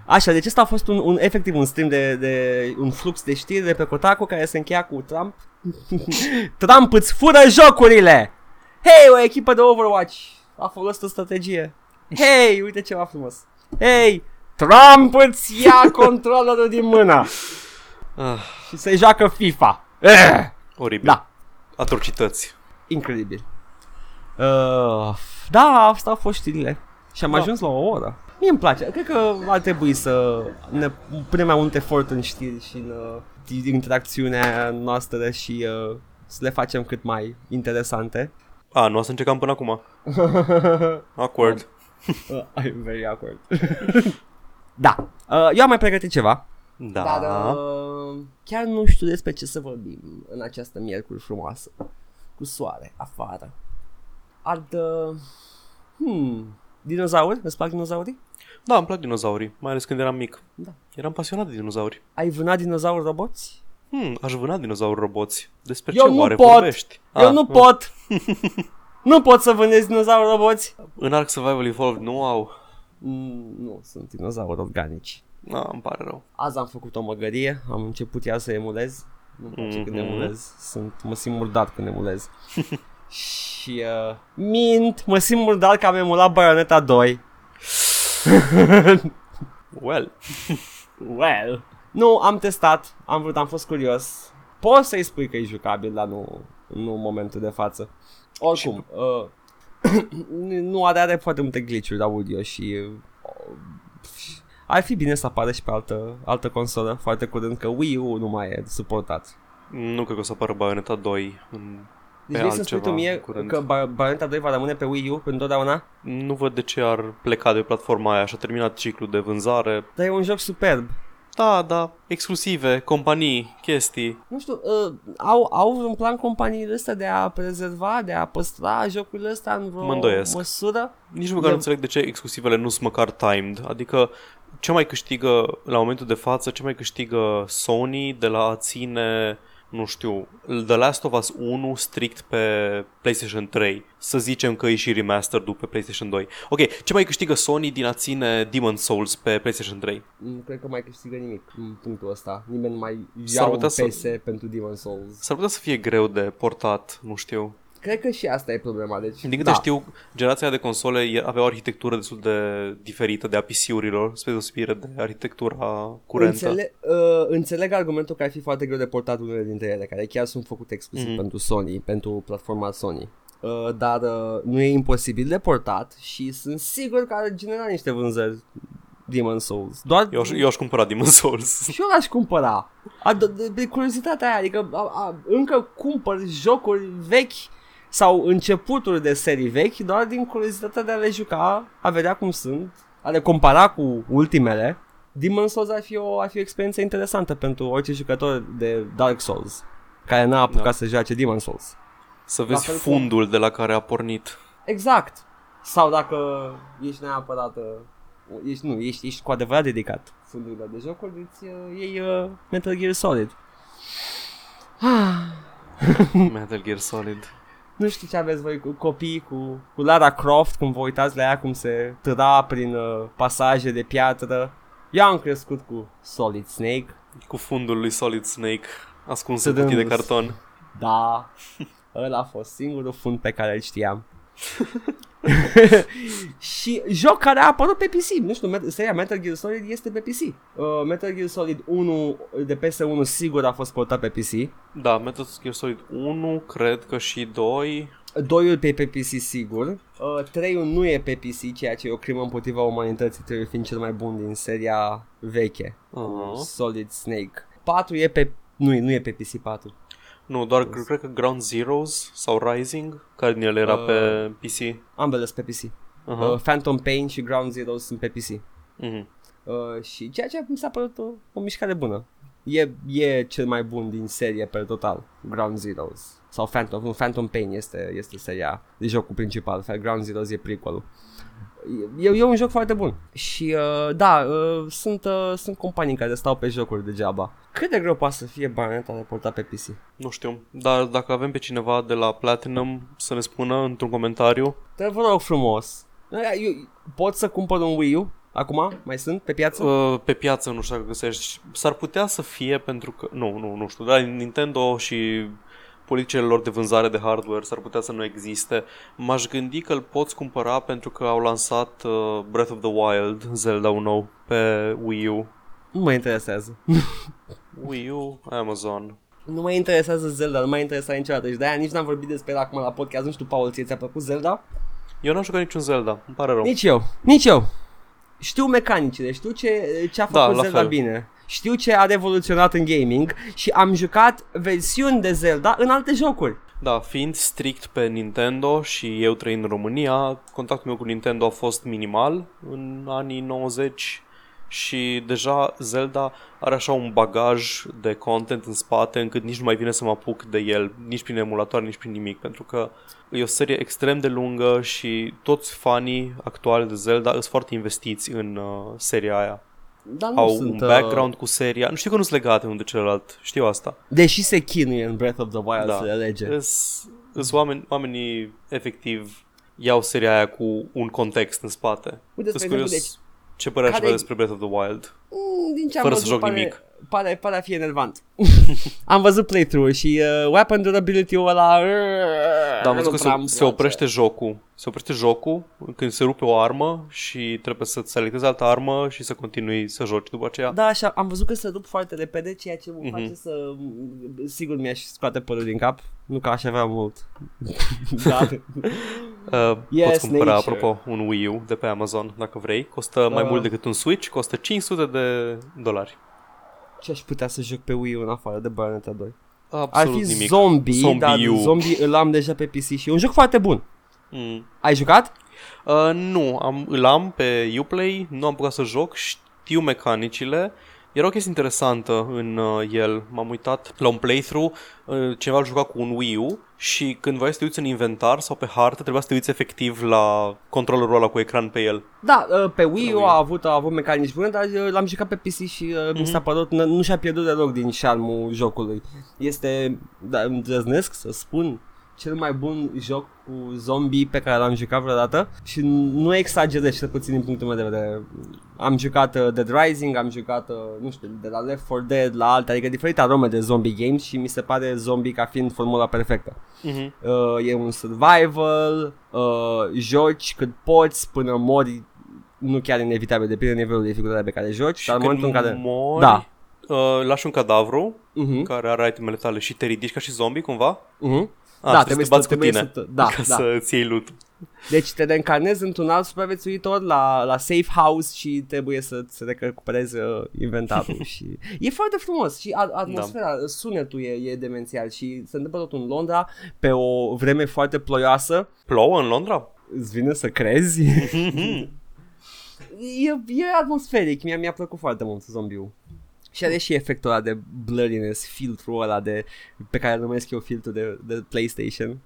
Așa, deci ăsta a fost un, un efectiv un stream de, de un flux de știri de pe Kotaku care se încheia cu Trump. Trump îți fură jocurile! Hei, o echipă de Overwatch a folosit o strategie. Hei, uite ceva frumos. Hei, Trump îți ia controllerul din mână Ah, și se joacă FIFA. Eh! oribil. Da, Atrocități. incredibil. Uh, da, asta au fost știrile. Și am Da. ajuns la o oră. Mie îmi place. Cred că ar trebui să ne punem mai mult efort în știri și în uh, interacțiunea noastră și uh, să le facem cât mai interesante. A, nu o să încercam până acum. Awkward. uh, I'm very awkward. da, uh, eu am mai pregătit ceva. Da. Dar uh, chiar nu știu despre ce să vorbim în această miercuri frumoasă. Cu soare afară. Ard... Uh, hmm... Dinozauri? Îți plac dinozaurii? Da, îmi plac dinozaurii, mai ales când eram mic. Da. Eram pasionat de dinozauri. Ai vânat dinozauri roboți? Hmm, aș vâna dinozauri roboți. Despre Eu ce nu oare pot. vorbești? Eu Ah, nu ah. pot! nu pot să vânezi dinozauri roboți! În Ark Survival Evolved nu au. Mm, nu, sunt dinozauri organici. Da, îmi pare rău. Azi am făcut o măgărie, am început iar să emulez. Nu-mi place mm-hmm. când Mhm. emulez, sunt, mă simt murdat când emulez. și uh, mint, mă simt murdat că am emulat Bayonetta 2. Well. Well. Nu, am testat, am vrut, am fost curios. Poți să-i spui că e jucabil, dar nu, nu în momentul de față. Oricum, uh, nu are, are foarte multe glitch-uri audio și uh, ar fi bine să apară și pe altă, altă consolă foarte curând, că Wii U nu mai e suportat. Nu cred că o să apară Bayonetta 2 în... Deci Pe vrei să spui tu altceva mie curând. că Bar- Bayonetta 2 va rămâne pe Wii U pentru întotdeauna? Nu văd de ce ar pleca de platforma aia și-a terminat ciclul de vânzare. Dar e un joc superb. Da, da, exclusive, companii, chestii. Nu știu, uh, au, au un plan companiile astea de a prezerva, de a păstra jocurile astea în vreo Mă îndoiesc. măsură? Nici măcar Eu- nu înțeleg de ce exclusivele nu sunt măcar timed. Adică ce mai câștigă la momentul de față, ce mai câștigă Sony de la a ține, nu știu, The Last of Us 1 strict pe PlayStation 3. Să zicem că e și remastered pe PlayStation 2. Ok, ce mai câștigă Sony din a ține Demon Souls pe PlayStation 3? Nu cred că mai câștigă nimic în punctul ăsta. Nimeni nu mai S-ar ia un putea să- PS pentru Demon Souls. S-ar putea să fie greu de portat, nu știu. Cred că și asta e problema. Deci, Din câte da. știu, generația de console e- avea o arhitectură destul de diferită de a PC-urilor, spre deosebire de arhitectura curentă. Înțeleg, uh, înțeleg argumentul că ar fi foarte greu de portat unele dintre ele, care chiar sunt făcute exclusiv Mhm. pentru Sony, pentru platforma Sony. Uh, dar uh, nu e imposibil de portat și sunt sigur că ar genera niște vânzări Demon Souls. Doar Eu, aș- eu aș cumpăra Demon Souls. și eu l-aș cumpăra. A, de, de, de curiozitatea aia, adică a, a, încă cumpăr jocuri vechi sau începuturi de serii vechi doar din curiozitatea de a le juca, a vedea cum sunt, a le compara cu ultimele. Demon Souls ar fi o, ar fi o experiență interesantă pentru orice jucător de Dark Souls care n-a apucat Da. să joace Demon Souls. Să vezi fel cum- fundul de la care a pornit. Exact. Sau dacă ești neapărat uh, ești, nu, ești, ești cu adevărat dedicat fundurilor de jocuri, îți uh, iei uh, Metal Gear Solid. Metal Gear Solid. Nu știu ce aveți voi cu copii, cu, cu Lara Croft, cum vă uitați la ea cum se târa prin uh, pasaje de piatră. Eu am crescut cu Solid Snake. Cu fundul lui Solid Snake ascuns Să în cutii de dăm- carton. Da, ăla a fost singurul fund pe care îl știam. Și joc care a apărut pe PC. Nu știu, Met- seria Metal Gear Solid este pe PC. Uh, Metal Gear Solid 1 de PS1 sigur a fost portat pe PC. Da, Metal Gear Solid 1, cred că și 2. 2 pe, pe PC sigur. Uh, 3 nu e pe PC, ceea ce e o crimă împotriva umanității, trebuie fiind cel mai bun din seria veche. Uh-huh. Solid Snake. 4 e pe... Nu, e- nu e pe PC 4. Nu, doar yes. cred că Ground Zeroes sau Rising, care din ele era Uh. pe PC. Ambele sunt pe PC. Uh-huh. Uh, Phantom Pain și Ground Zero sunt pe PC. uh-huh. Uh, și ceea ce mi s-a părut o, o mișcare bună. E, e cel mai bun din serie per total, Ground Zeroes. Sau Phantom, nu, Phantom Pain este, este seria de jocul principal, Ground Zeroes e prequelul. E, e un joc foarte bun și uh, da, uh, sunt, uh, sunt companii care stau pe jocuri degeaba. Cât de greu poate să fie Bayonetta de portat pe PC? Nu știu, dar dacă avem pe cineva de la Platinum să ne spună într-un comentariu, Te vă rog frumos, eu, pot să cumpăr un Wii U? Acum? Mai sunt pe piață? uh, pe piață nu știu dacă găsești, s-ar putea să fie pentru că, nu, nu, nu știu, dar Nintendo și politicile lor de vânzare de hardware s-ar putea să nu existe. M-aș gândi că îl poți cumpăra pentru că au lansat uh, Breath of the Wild, Zelda un nou, pe Wii U. Nu mă interesează. Wii U, Amazon. Nu mă interesează Zelda, nu m-a interesat niciodată și de-aia nici n-am vorbit despre el acum la podcast. Nu știu, Paul, ție ți-a plăcut Zelda? Eu n-am jucat niciun Zelda, îmi pare rău. Nici eu, nici eu. Știu mecanicile, știu ce, ce a Da, făcut la Zelda fel. bine. Știu ce a revoluționat în gaming și am jucat versiuni de Zelda în alte jocuri. Da, fiind strict pe Nintendo și eu trăind în România, contactul meu cu Nintendo a fost minimal în anii 90 și deja Zelda are așa un bagaj de content în spate încât nici nu mai vine să mă apuc de el, nici prin emulator, nici prin nimic, pentru că e o serie extrem de lungă și toți fanii actuali de Zelda sunt foarte investiți în uh, seria aia. Dar nu Au sunt, un uh, background cu seria, nu știu că nu sunt legate unul de celălalt, știu asta. Deși se chinuie în Breath of the Wild Da. să le lege. Îs, îs oameni, oamenii efectiv iau seria aia cu un context în spate. Uite, Îs spre curios exemplu, deci, ce părere aș care- avea despre Breath of the Wild. Mm, din ce am Fără să văzut, joc pare, nimic. Pare, pare a fi enervant. am văzut playthrough și uh, weapon durability-ul ăla... Dar am văzut nu că prea se, îmi se place. oprește jocul. Se oprește jocul când se rupe o armă și trebuie să selectezi altă armă și să continui să joci după aceea. Da, așa, am văzut că se rup foarte repede, ceea ce mă Mhm. face să... Sigur mi-aș scoate părul din cap, nu că aș avea mult. Dar, Uh, Yes, poți cumpăra, nature. apropo, un Wii U de pe Amazon dacă vrei. Costă mai Uh. mult decât un Switch, costă 500 de dolari. Ce aș putea să joc pe Wii U în afară de Bayonetta 2? Ar Absolut fi nimic. Zombie, Zombie dar U. Zombie îl am deja pe PC și e un joc foarte bun. Mm. Ai jucat? Uh, nu, am, îl am pe Uplay, nu am putea să joc, știu mecanicile. Era o chestie interesantă în uh, el. M-am uitat la un playthrough, uh, cineva îl juca cu un Wii U și când vrei să te uiți în inventar sau pe hartă, trebuia să te uiți efectiv la controllerul ăla cu ecran pe el. Da, uh, pe Wii Pe U Wii. a avut, a avut mecanici bune, dar uh, l-am jucat pe PC și uh, mi s-a Mhm. părut, n- nu și-a pierdut deloc din șarmul jocului. Este, da, îmi îndrăznesc să spun, cel mai bun joc cu zombie pe care l-am jucat vreodată și nu exagerez cel puțin din punctul meu de vedere. Am jucat uh, Dead Rising, am jucat, uh, nu știu, de la Left 4 Dead la alte, adică diferite arome de zombie games și mi se pare zombie ca fiind formula perfectă. Uh-huh. Uh, e un survival, uh, joci cât poți până mori, nu chiar inevitabil, depinde de nivelul de dificultate pe care joci, Și dar în când momentul în care... mori, Da. uh, lași un cadavru Uh-huh, care are itemele tale și te ridici ca și zombie cumva. uh-huh. Ah, Da, trebuie, trebuie să te bați să- cu trebuie tine să te- da, ca da. să-ți iei loot Deci te reîncarnezi într-un alt supraviețuitor la, la safe house și trebuie să-ți recuperezi uh, inventarul și e foarte frumos și a- atmosfera, da. sunetul e, e demențial și se întâmplă tot în Londra pe o vreme foarte ploioasă Plouă în Londra? Îți vine să crezi? e, e atmosferic, mi-a, mi-a plăcut foarte mult zombiul. Și are și efectul ăla de blurriness, filtrul ăla de, pe care îl numesc eu filtru de, de PlayStation.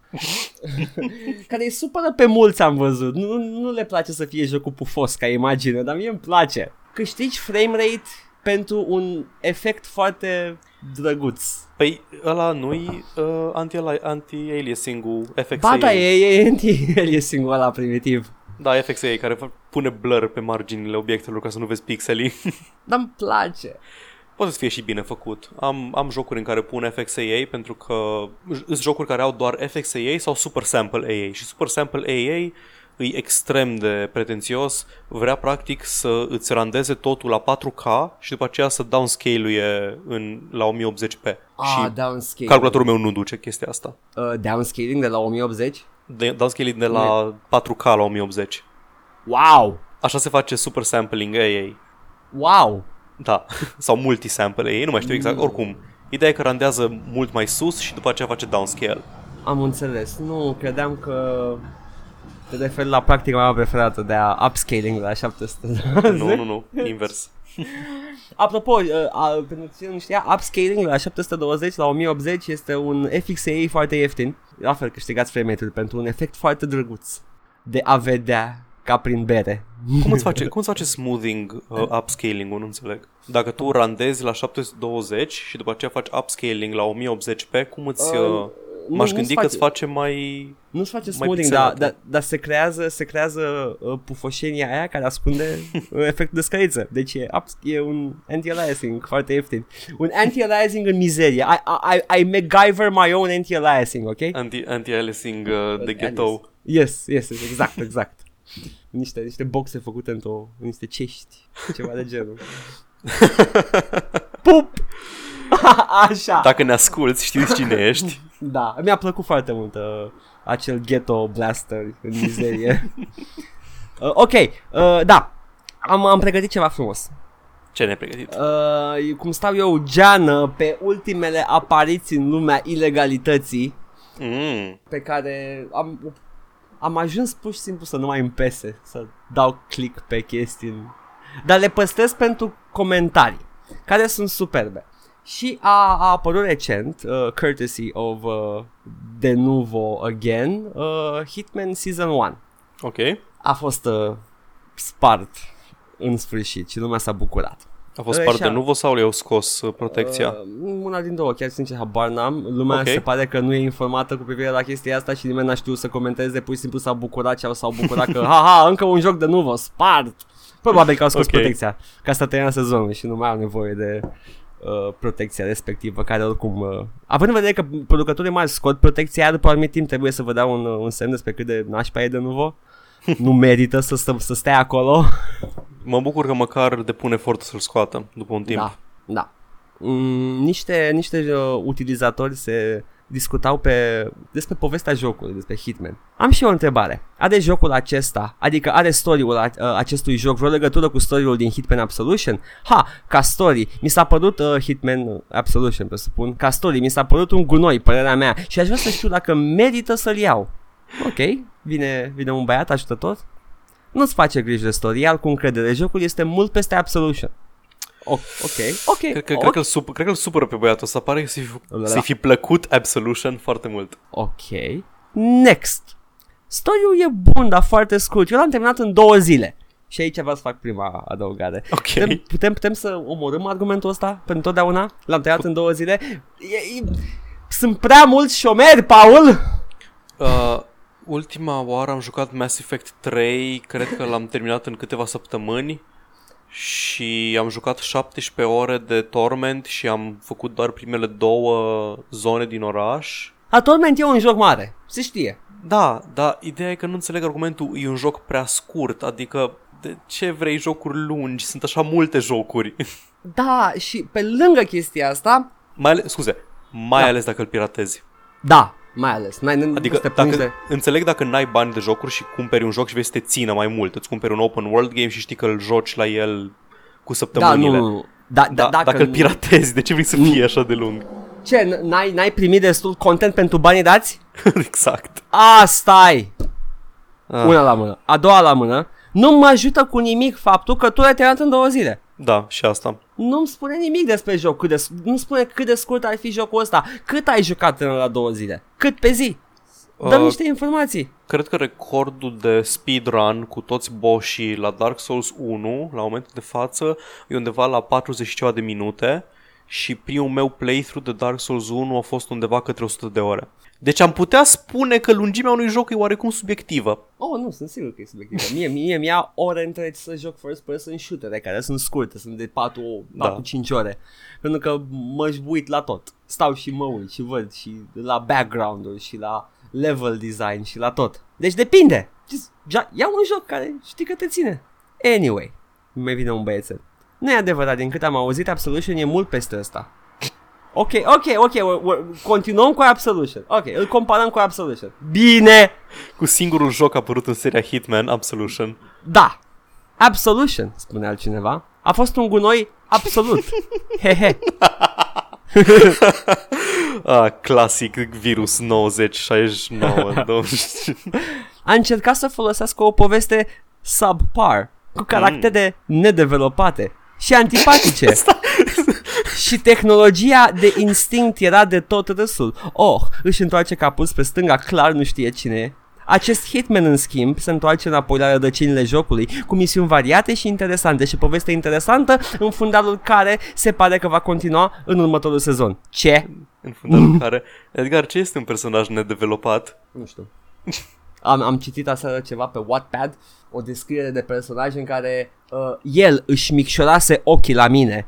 care îi supără pe mulți am văzut. Nu, nu le place să fie jocul pufos ca imagine, dar mie îmi place. Câștigi frame rate pentru un efect foarte drăguț. Păi ăla nu-i uh, anti- anti-aliasing-ul FXA. Ba da, e, e anti-aliasing-ul ăla primitiv. Da, FXA care fa- pune blur pe marginile obiectelor ca să nu vezi pixelii. Dar îmi place. Poate să fie și bine făcut. Am, am jocuri în care pun FXAA pentru că sunt jocuri care au doar FXAA sau Super Sample AA și Super Sample AA e extrem de pretențios, vrea practic să îți randeze totul la 4K și după aceea să downscale-uie în, la 1080p. Ah, și downscaling. calculatorul meu nu duce chestia asta. Uh, downscaling de la 1080? De, downscaling de la 4K la 1080. Wow! Așa se face super sampling AA. Wow! Da, sau multisample AA, nu mai știu exact, oricum. Ideea e că randează mult mai sus și după aceea face downscale. Am înțeles. Nu, credeam că te referi la practica mea preferată de a upscaling la 700. Nu, nu, nu, invers. Apropo, uh, uh, pentru cine nu știa, upscaling la 720 la 1080 este un FXA foarte ieftin. La fel câștigați frame rate pentru un efect foarte drăguț de a vedea ca prin bere. Cum îți face, cum îți face smoothing uh, upscaling-ul, nu înțeleg? Dacă tu randezi la 720 și după aceea faci upscaling la 1080p, cum îți... Uh, Uh, nu- m-aș nu-ți gândi că face- îți face mai... Nu-ți face Mai smoothing, dar pixelată. da, da, se creează, se creează uh, pufoșenia aia care ascunde uh, efectul de scăriță. Deci e, ups, e un anti-aliasing foarte ieftin. Un anti-aliasing în mizerie. I, I, I MacGyver my own anti-aliasing, ok? Anti, anti-aliasing uh, de ghetto. Yes, yes, yes, exact, exact. Niște, niște boxe făcute într-o, în niște cești, ceva de genul. Pup! Așa. Dacă ne asculti, știți cine ești. Da, mi-a plăcut foarte mult uh, acel ghetto blaster în mizerie. uh, ok, uh, da, am, am pregătit ceva frumos. Ce ne-ai pregătit? Uh, cum stau eu geană pe ultimele apariții în lumea ilegalității Mm. pe care am, am ajuns pur și simplu să nu mai îmi pese să dau click pe chestii. Dar le păstrez pentru comentarii, care sunt superbe. Și a, a apărut recent, uh, courtesy of uh, De Nuvo Again, uh, Hitman Season 1. Ok. A fost uh, spart în sfârșit și lumea s-a bucurat. A fost Așa. parte nouă sau le-au scos uh, protecția? Uh, una din două, chiar sincer habar n-am. Lumea Ok. se pare că nu e informată cu privire la chestia asta și nimeni n-a știut să comenteze, pur și simplu s-a bucurat sau s-au bucurat că haha, încă un joc de nuvo, spart! Probabil că au scos Ok. protecția, ca să termina sezonul și nu mai au nevoie de uh, protecția respectivă, care oricum... Uh, având în vedere că producătorii mari scot protecția aia, după un anumit timp trebuie să vă dea un, uh, un semn despre cât de nașpa e de nuvo. nu merită să, să, să stea acolo. Mă bucur că măcar depun efortul să-l scoată după un timp. Da, da. Mm, niște niște uh, utilizatori se discutau pe despre povestea jocului, despre Hitman. Am și eu o întrebare. Are jocul acesta, adică are story-ul a, uh, acestui joc vreo legătură cu story-ul din Hitman Absolution? Ha, ca story, mi s-a părut uh, Hitman Absolution, presupun. Ca story, mi s-a părut un gunoi, părerea mea. Și aș vrea să știu dacă merită să-l iau. Ok, vine, vine un băiat ajutător. Nu-ți face griji de story, iar cu încredere. Jocul este mult peste Absolution. O- ok, ok. Cred, că, ok. cred, că îl sup- cred că îl supără pe băiatul ăsta. Pare să-i, fi- Da. să-i fi plăcut Absolution foarte mult. Ok. Next. Story-ul e bun, dar foarte scurt. Eu l-am terminat în două zile. Și aici vreau să fac prima adăugare. Ok. Putem, putem, putem să omorâm argumentul ăsta pentru totdeauna? L-am terminat în două zile. E, e, sunt prea mulți șomeri, Paul! Uh, ultima oară am jucat Mass Effect 3, cred că l-am terminat în câteva săptămâni și am jucat 17 ore de Torment și am făcut doar primele două zone din oraș. A Torment e un joc mare, se știe. Da, dar ideea e că nu înțeleg argumentul, e un joc prea scurt, adică de ce vrei jocuri lungi? Sunt așa multe jocuri. Da, și pe lângă chestia asta, mai ales, scuze, mai Da. ales dacă îl piratezi. da, mai ales. N-ai, n- Adică nu te dacă, plângi de... înțeleg dacă n-ai bani de jocuri și cumperi un joc și vei să te țină mai mult. Îți cumperi un open world game și știi că îl joci la el cu Da, săptămânile. nu, nu. Da, da, Da, dacă, dacă îl piratezi, de ce vrei să fie așa de lung? Ce, n- n-ai, n-ai primit destul content pentru banii dați? exact. A, stai! Ah, Una la mână. A doua la mână. Nu mă ajută cu nimic faptul că tu ai terminat în două zile. Da, și asta. Nu-mi spune nimic despre joc. Cât de, nu spune cât de scurt ar fi jocul ăsta. Cât ai jucat în la două zile? Cât pe zi? Dăm Uh, niște informații. Cred că recordul de speedrun cu toți boșii la Dark Souls 1, la momentul de față, e undeva la 40 și ceva de minute și primul meu playthrough de Dark Souls 1 a fost undeva către 100 de ore. Deci am putea spune că lungimea unui joc e oarecum subiectivă. Oh, nu, sunt sigur că e subiectivă. Mie, mie mi-a ore întregi să joc first person shooter care sunt scurte, sunt de 4, Da. 4-5 ore. Pentru că mă uit la tot. Stau și mă uit și văd și la background-uri și la level design și la tot. Deci depinde. Just, ja, ia un joc care știi că te ține. Anyway, mai vine un băiețel. Nu e adevărat, din cât am auzit, Absolution e mult peste ăsta. Ok, ok, ok, we're, we're, continuăm cu Absolution. Ok, îl comparăm cu Absolution. Bine! Cu singurul joc apărut în seria Hitman, Absolution. Da, Absolution, spune altcineva, a fost un gunoi absolut. Hehe. ah, clasic virus 9069 A încercat să folosească o poveste subpar, cu caractere mm. nedevelopate și antipatice. și tehnologia de instinct era de tot râsul. Oh, își întoarce capul spre stânga, clar nu știe cine e. Acest Hitman, în schimb, se întoarce înapoi la rădăcinile jocului, cu misiuni variate și interesante și poveste interesantă, în fundalul care se pare că va continua în următorul sezon. Ce? În fundalul care... Edgar, ce este un personaj nedevelopat? Nu știu. Am, am citit aseară ceva pe Wattpad, o descriere de personaj în care uh, el își micșorase ochii la mine.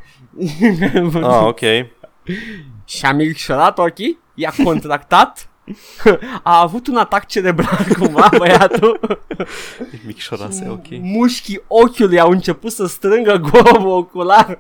ah, ok. Și-a micșorat ochii, i-a contractat a avut un atac cerebral cumva băiatul. Micșorase, ok. Mușchii ochiului au început să strângă globul ocular.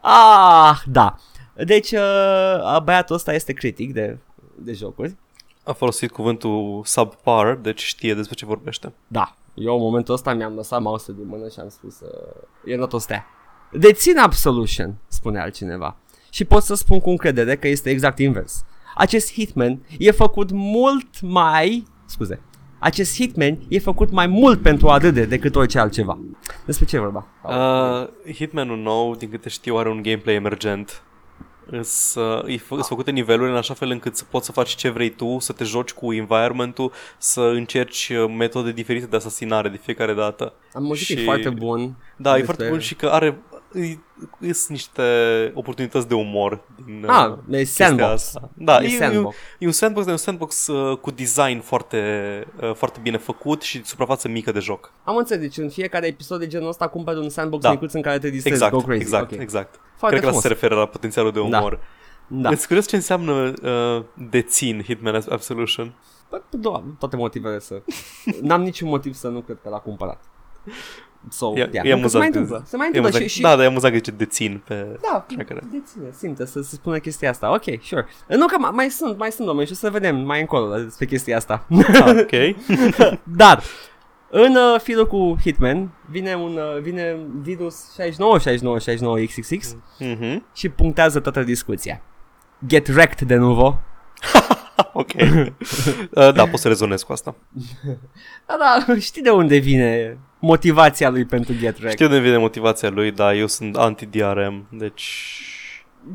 ah, da. Deci, uh, băiatul ăsta este critic de, de jocuri. A folosit cuvântul subpar, deci știe despre ce vorbește. Da. Eu în momentul ăsta mi-am lăsat mouse din mână și am spus uh, e not o stea. Dețin Absolution, spune altcineva. Și pot să spun cu încredere că este exact invers acest Hitman e făcut mult mai... Scuze. Acest Hitman e făcut mai mult pentru a râde decât orice altceva. Despre ce vorba? Uh, Hitmanul nou, din câte știu, are un gameplay emergent. Sunt uh, făcute niveluri în așa fel încât să poți să faci ce vrei tu, să te joci cu environmentul, să încerci uh, metode diferite de asasinare de fiecare dată. Am auzit și... că e foarte bun. Da, e foarte bun și că are sunt niște oportunități de umor din ah, e sandbox. Asta. Da, e, e, sandbox. E, un sandbox, e un sandbox uh, cu design foarte, uh, foarte bine făcut și suprafață mică de joc. Am înțeles, deci în fiecare episod de genul ăsta cumperi un sandbox da. micuț în care te distrezi, exact, go crazy. Exact, okay. exact. Foarte Cred frumos. că la se referă la potențialul de umor. Da. Da. Îți curios ce înseamnă uh, dețin Hitman Absolution? Păi, toate motivele să... N-am niciun motiv să nu cred că l-a cumpărat. So, e, yeah. e amuzant. Se mai întâmplă. Se mai întâmplă. Și, și... Da, dar e amuzant că zice dețin pe Da, tracker. deține, simte să se spună chestia asta. Ok, sure. Nu că mai, mai sunt, mai sunt oameni și o să vedem mai încolo despre chestia asta. Ah, ok. dar, în uh, filul cu Hitman vine un uh, vine virus 69 69 69 XXX mm-hmm. și punctează toată discuția. Get wrecked de nuvo. ok. uh, da, pot să rezonez cu asta. da, da, știi de unde vine motivația lui pentru Get Wrecked. Știu de unde vine motivația lui, dar eu sunt anti-DRM, deci...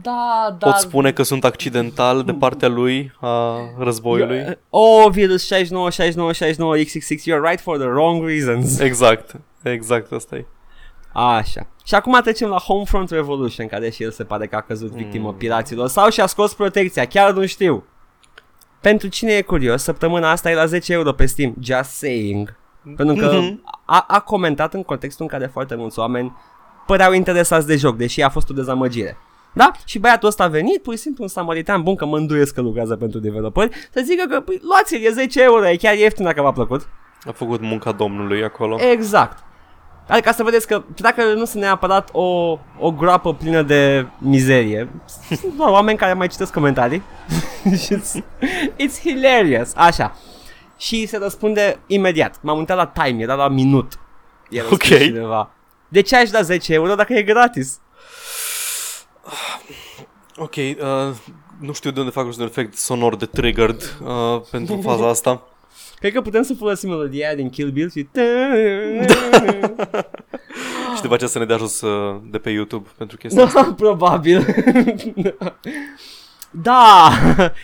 Da, da. Pot spune că sunt accidental de partea lui a războiului? Oh, virus 69, 69, 69, XXX, you're right for the wrong reasons. Exact, exact asta e. Așa. Și acum trecem la Homefront Revolution, care și el se pare că a căzut victimă mm. piraților sau și-a scos protecția, chiar nu știu. Pentru cine e curios, săptămâna asta e la 10 euro pe Steam, just saying. Pentru că mm-hmm. a, a comentat în contextul în care foarte mulți oameni păreau interesați de joc, deși a fost o dezamăgire. Da? Și băiatul ăsta a venit, pur și simplu un samaritan bun, că mă înduiesc că lucrează pentru developeri, să zică că păi, luați-l, e 10 euro, e chiar ieftin dacă v-a plăcut. A făcut munca domnului acolo. Exact. Adică să vedeți că dacă nu sunt neapărat o, o groapă plină de mizerie, sunt doar oameni care mai citesc comentarii. it's, it's hilarious. Așa și se răspunde imediat. M-am uitat la time, era la minut. Era ok. Cineva. De ce aș da 10 euro dacă e gratis? Ok, uh, nu știu de unde fac un efect sonor de triggered uh, pentru faza asta. Cred că putem să folosim melodia din Kill Bill și... și după aceea să ne dea jos uh, de pe YouTube pentru chestia da, asta. probabil. Da!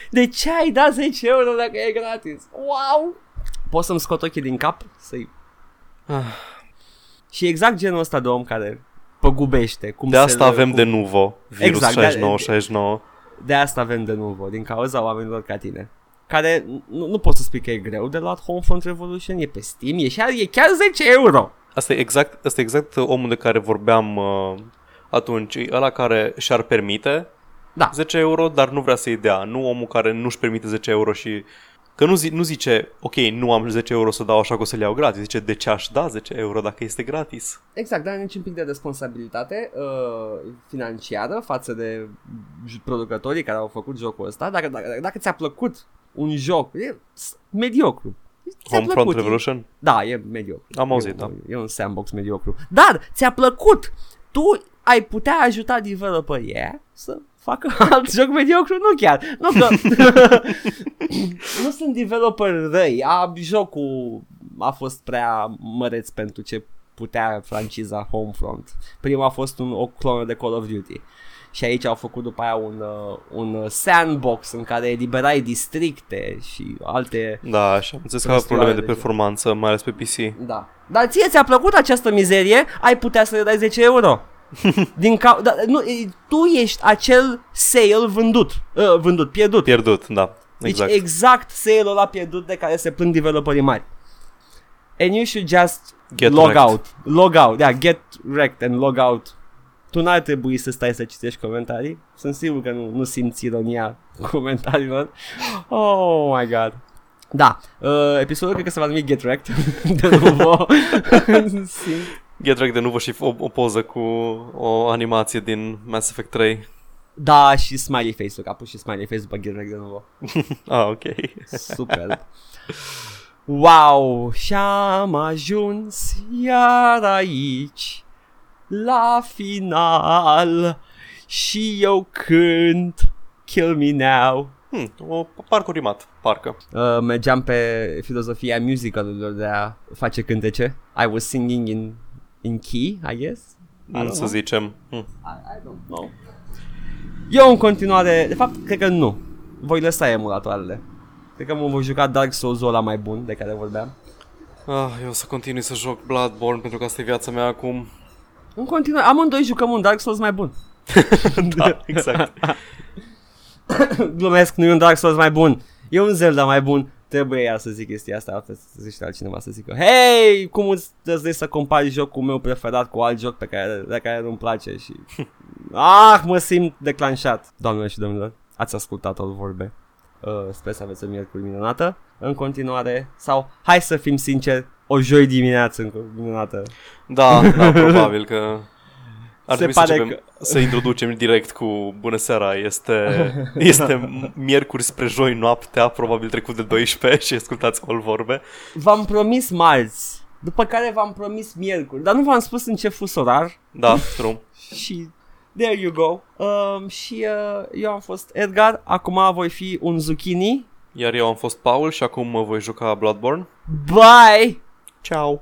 De ce ai dat 10 euro dacă e gratis? Wow! Poți să-mi scot ochii din cap? Să-i... Ah. Și exact genul ăsta de om care păgubește. Cum de asta avem cum... de nuvo, virus exact, 69, de, 69. De asta avem de nuvo, din cauza oamenilor ca tine. Care nu, nu pot să spui că e greu de luat Homefront Revolution, e pe Steam, e, chiar, e chiar 10 euro. Asta e exact, asta e exact omul de care vorbeam uh, atunci, ăla care și-ar permite da. 10 euro, dar nu vrea să-i dea. Nu omul care nu-și permite 10 euro și Că nu, zi, nu zice, ok, nu am 10 euro să dau așa că o să le iau gratis. Zice, de ce aș da 10 euro dacă este gratis? Exact, dar nici un pic de responsabilitate uh, financiară față de j- producătorii care au făcut jocul ăsta. Dacă, dacă, dacă ți-a plăcut un joc, e s- mediocru. Ți-a Homefront plăcut, e- Revolution? Da, e mediocru. Am auzit, e, da. un- E un sandbox mediocru. Dar ți-a plăcut. Tu ai putea ajuta developerii aia să facă alt joc mediocru? Nu chiar. Nu că... nu sunt developer răi. A, jocul a fost prea măreț pentru ce putea franciza Homefront. Prima a fost un, o clonă de Call of Duty. Și aici au făcut după aia un, uh, un sandbox în care eliberai districte și alte Da, așa. Am înțeles că avea Prostioare probleme de de gen. performanță, mai ales pe PC. Da. Dar ție ți-a plăcut această mizerie, ai putea să le dai 10 euro. Din ca... da, nu, e, tu ești acel sale vândut, uh, vândut, pierdut. Pierdut, da. Exact. Deci exact sale-ul ăla pierdut de care se plâng developerii mari. And you should just Get log wrecked. out. Log out, yeah, get wrecked and log out. Tu n-ar trebui să stai să citești comentarii. Sunt sigur că nu, nu simți ironia comentariilor. Oh my god. Da, uh, episodul cred că se va numi Get Wrecked de nuvo. Simt. Get Wrecked de nuvo și o, o poză cu o animație din Mass Effect 3. da, și smiley face-ul, că a pus și smiley face după Get Wrecked de nuvo. Ah, ok. Super. Wow, și-am ajuns iar aici, la final, și eu cânt Kill Me Now. Hmm, o parcă rimat, parcă. Uh, mergeam pe filozofia musicalurilor de a face cântece. I was singing in, in key, I guess. I Hmm, don't să know. zicem. Hmm. I, I don't know. Eu în continuare, de fapt, cred că nu. Voi lăsa emulatoarele. Cred că mă voi juca Dark Souls-ul ăla mai bun de care vorbeam. Ah, eu o să continui să joc Bloodborne pentru că asta e viața mea acum. În continuare, amândoi jucăm un Dark Souls mai bun. da, exact. Glumesc, nu e un Dark Souls mai bun. E un Zelda mai bun. Trebuie iar să zic chestia asta, altfel să zici altcineva să zică Hei, cum îți dăzi să compari jocul meu preferat cu alt joc pe care, de care nu-mi place și... Ah, mă simt declanșat. Doamnelor și domnilor, ați ascultat o vorbe. Uh, sper să aveți o miercuri minunată în continuare sau, hai să fim sinceri, o joi dimineață încă minunată. Da, da, probabil că ar Se trebui să pare începem să introducem direct cu bună seara. Este, este miercuri spre joi noaptea, probabil trecut de 12 și ascultați col vorbe. V-am promis marți, după care v-am promis miercuri, dar nu v-am spus în ce fus orar. Da, true. Și there you go. Um, și uh, eu am fost Edgar, acum voi fi un zucchini. Iar eu am fost Paul și acum mă voi juca Bloodborne. Bye! Ciao!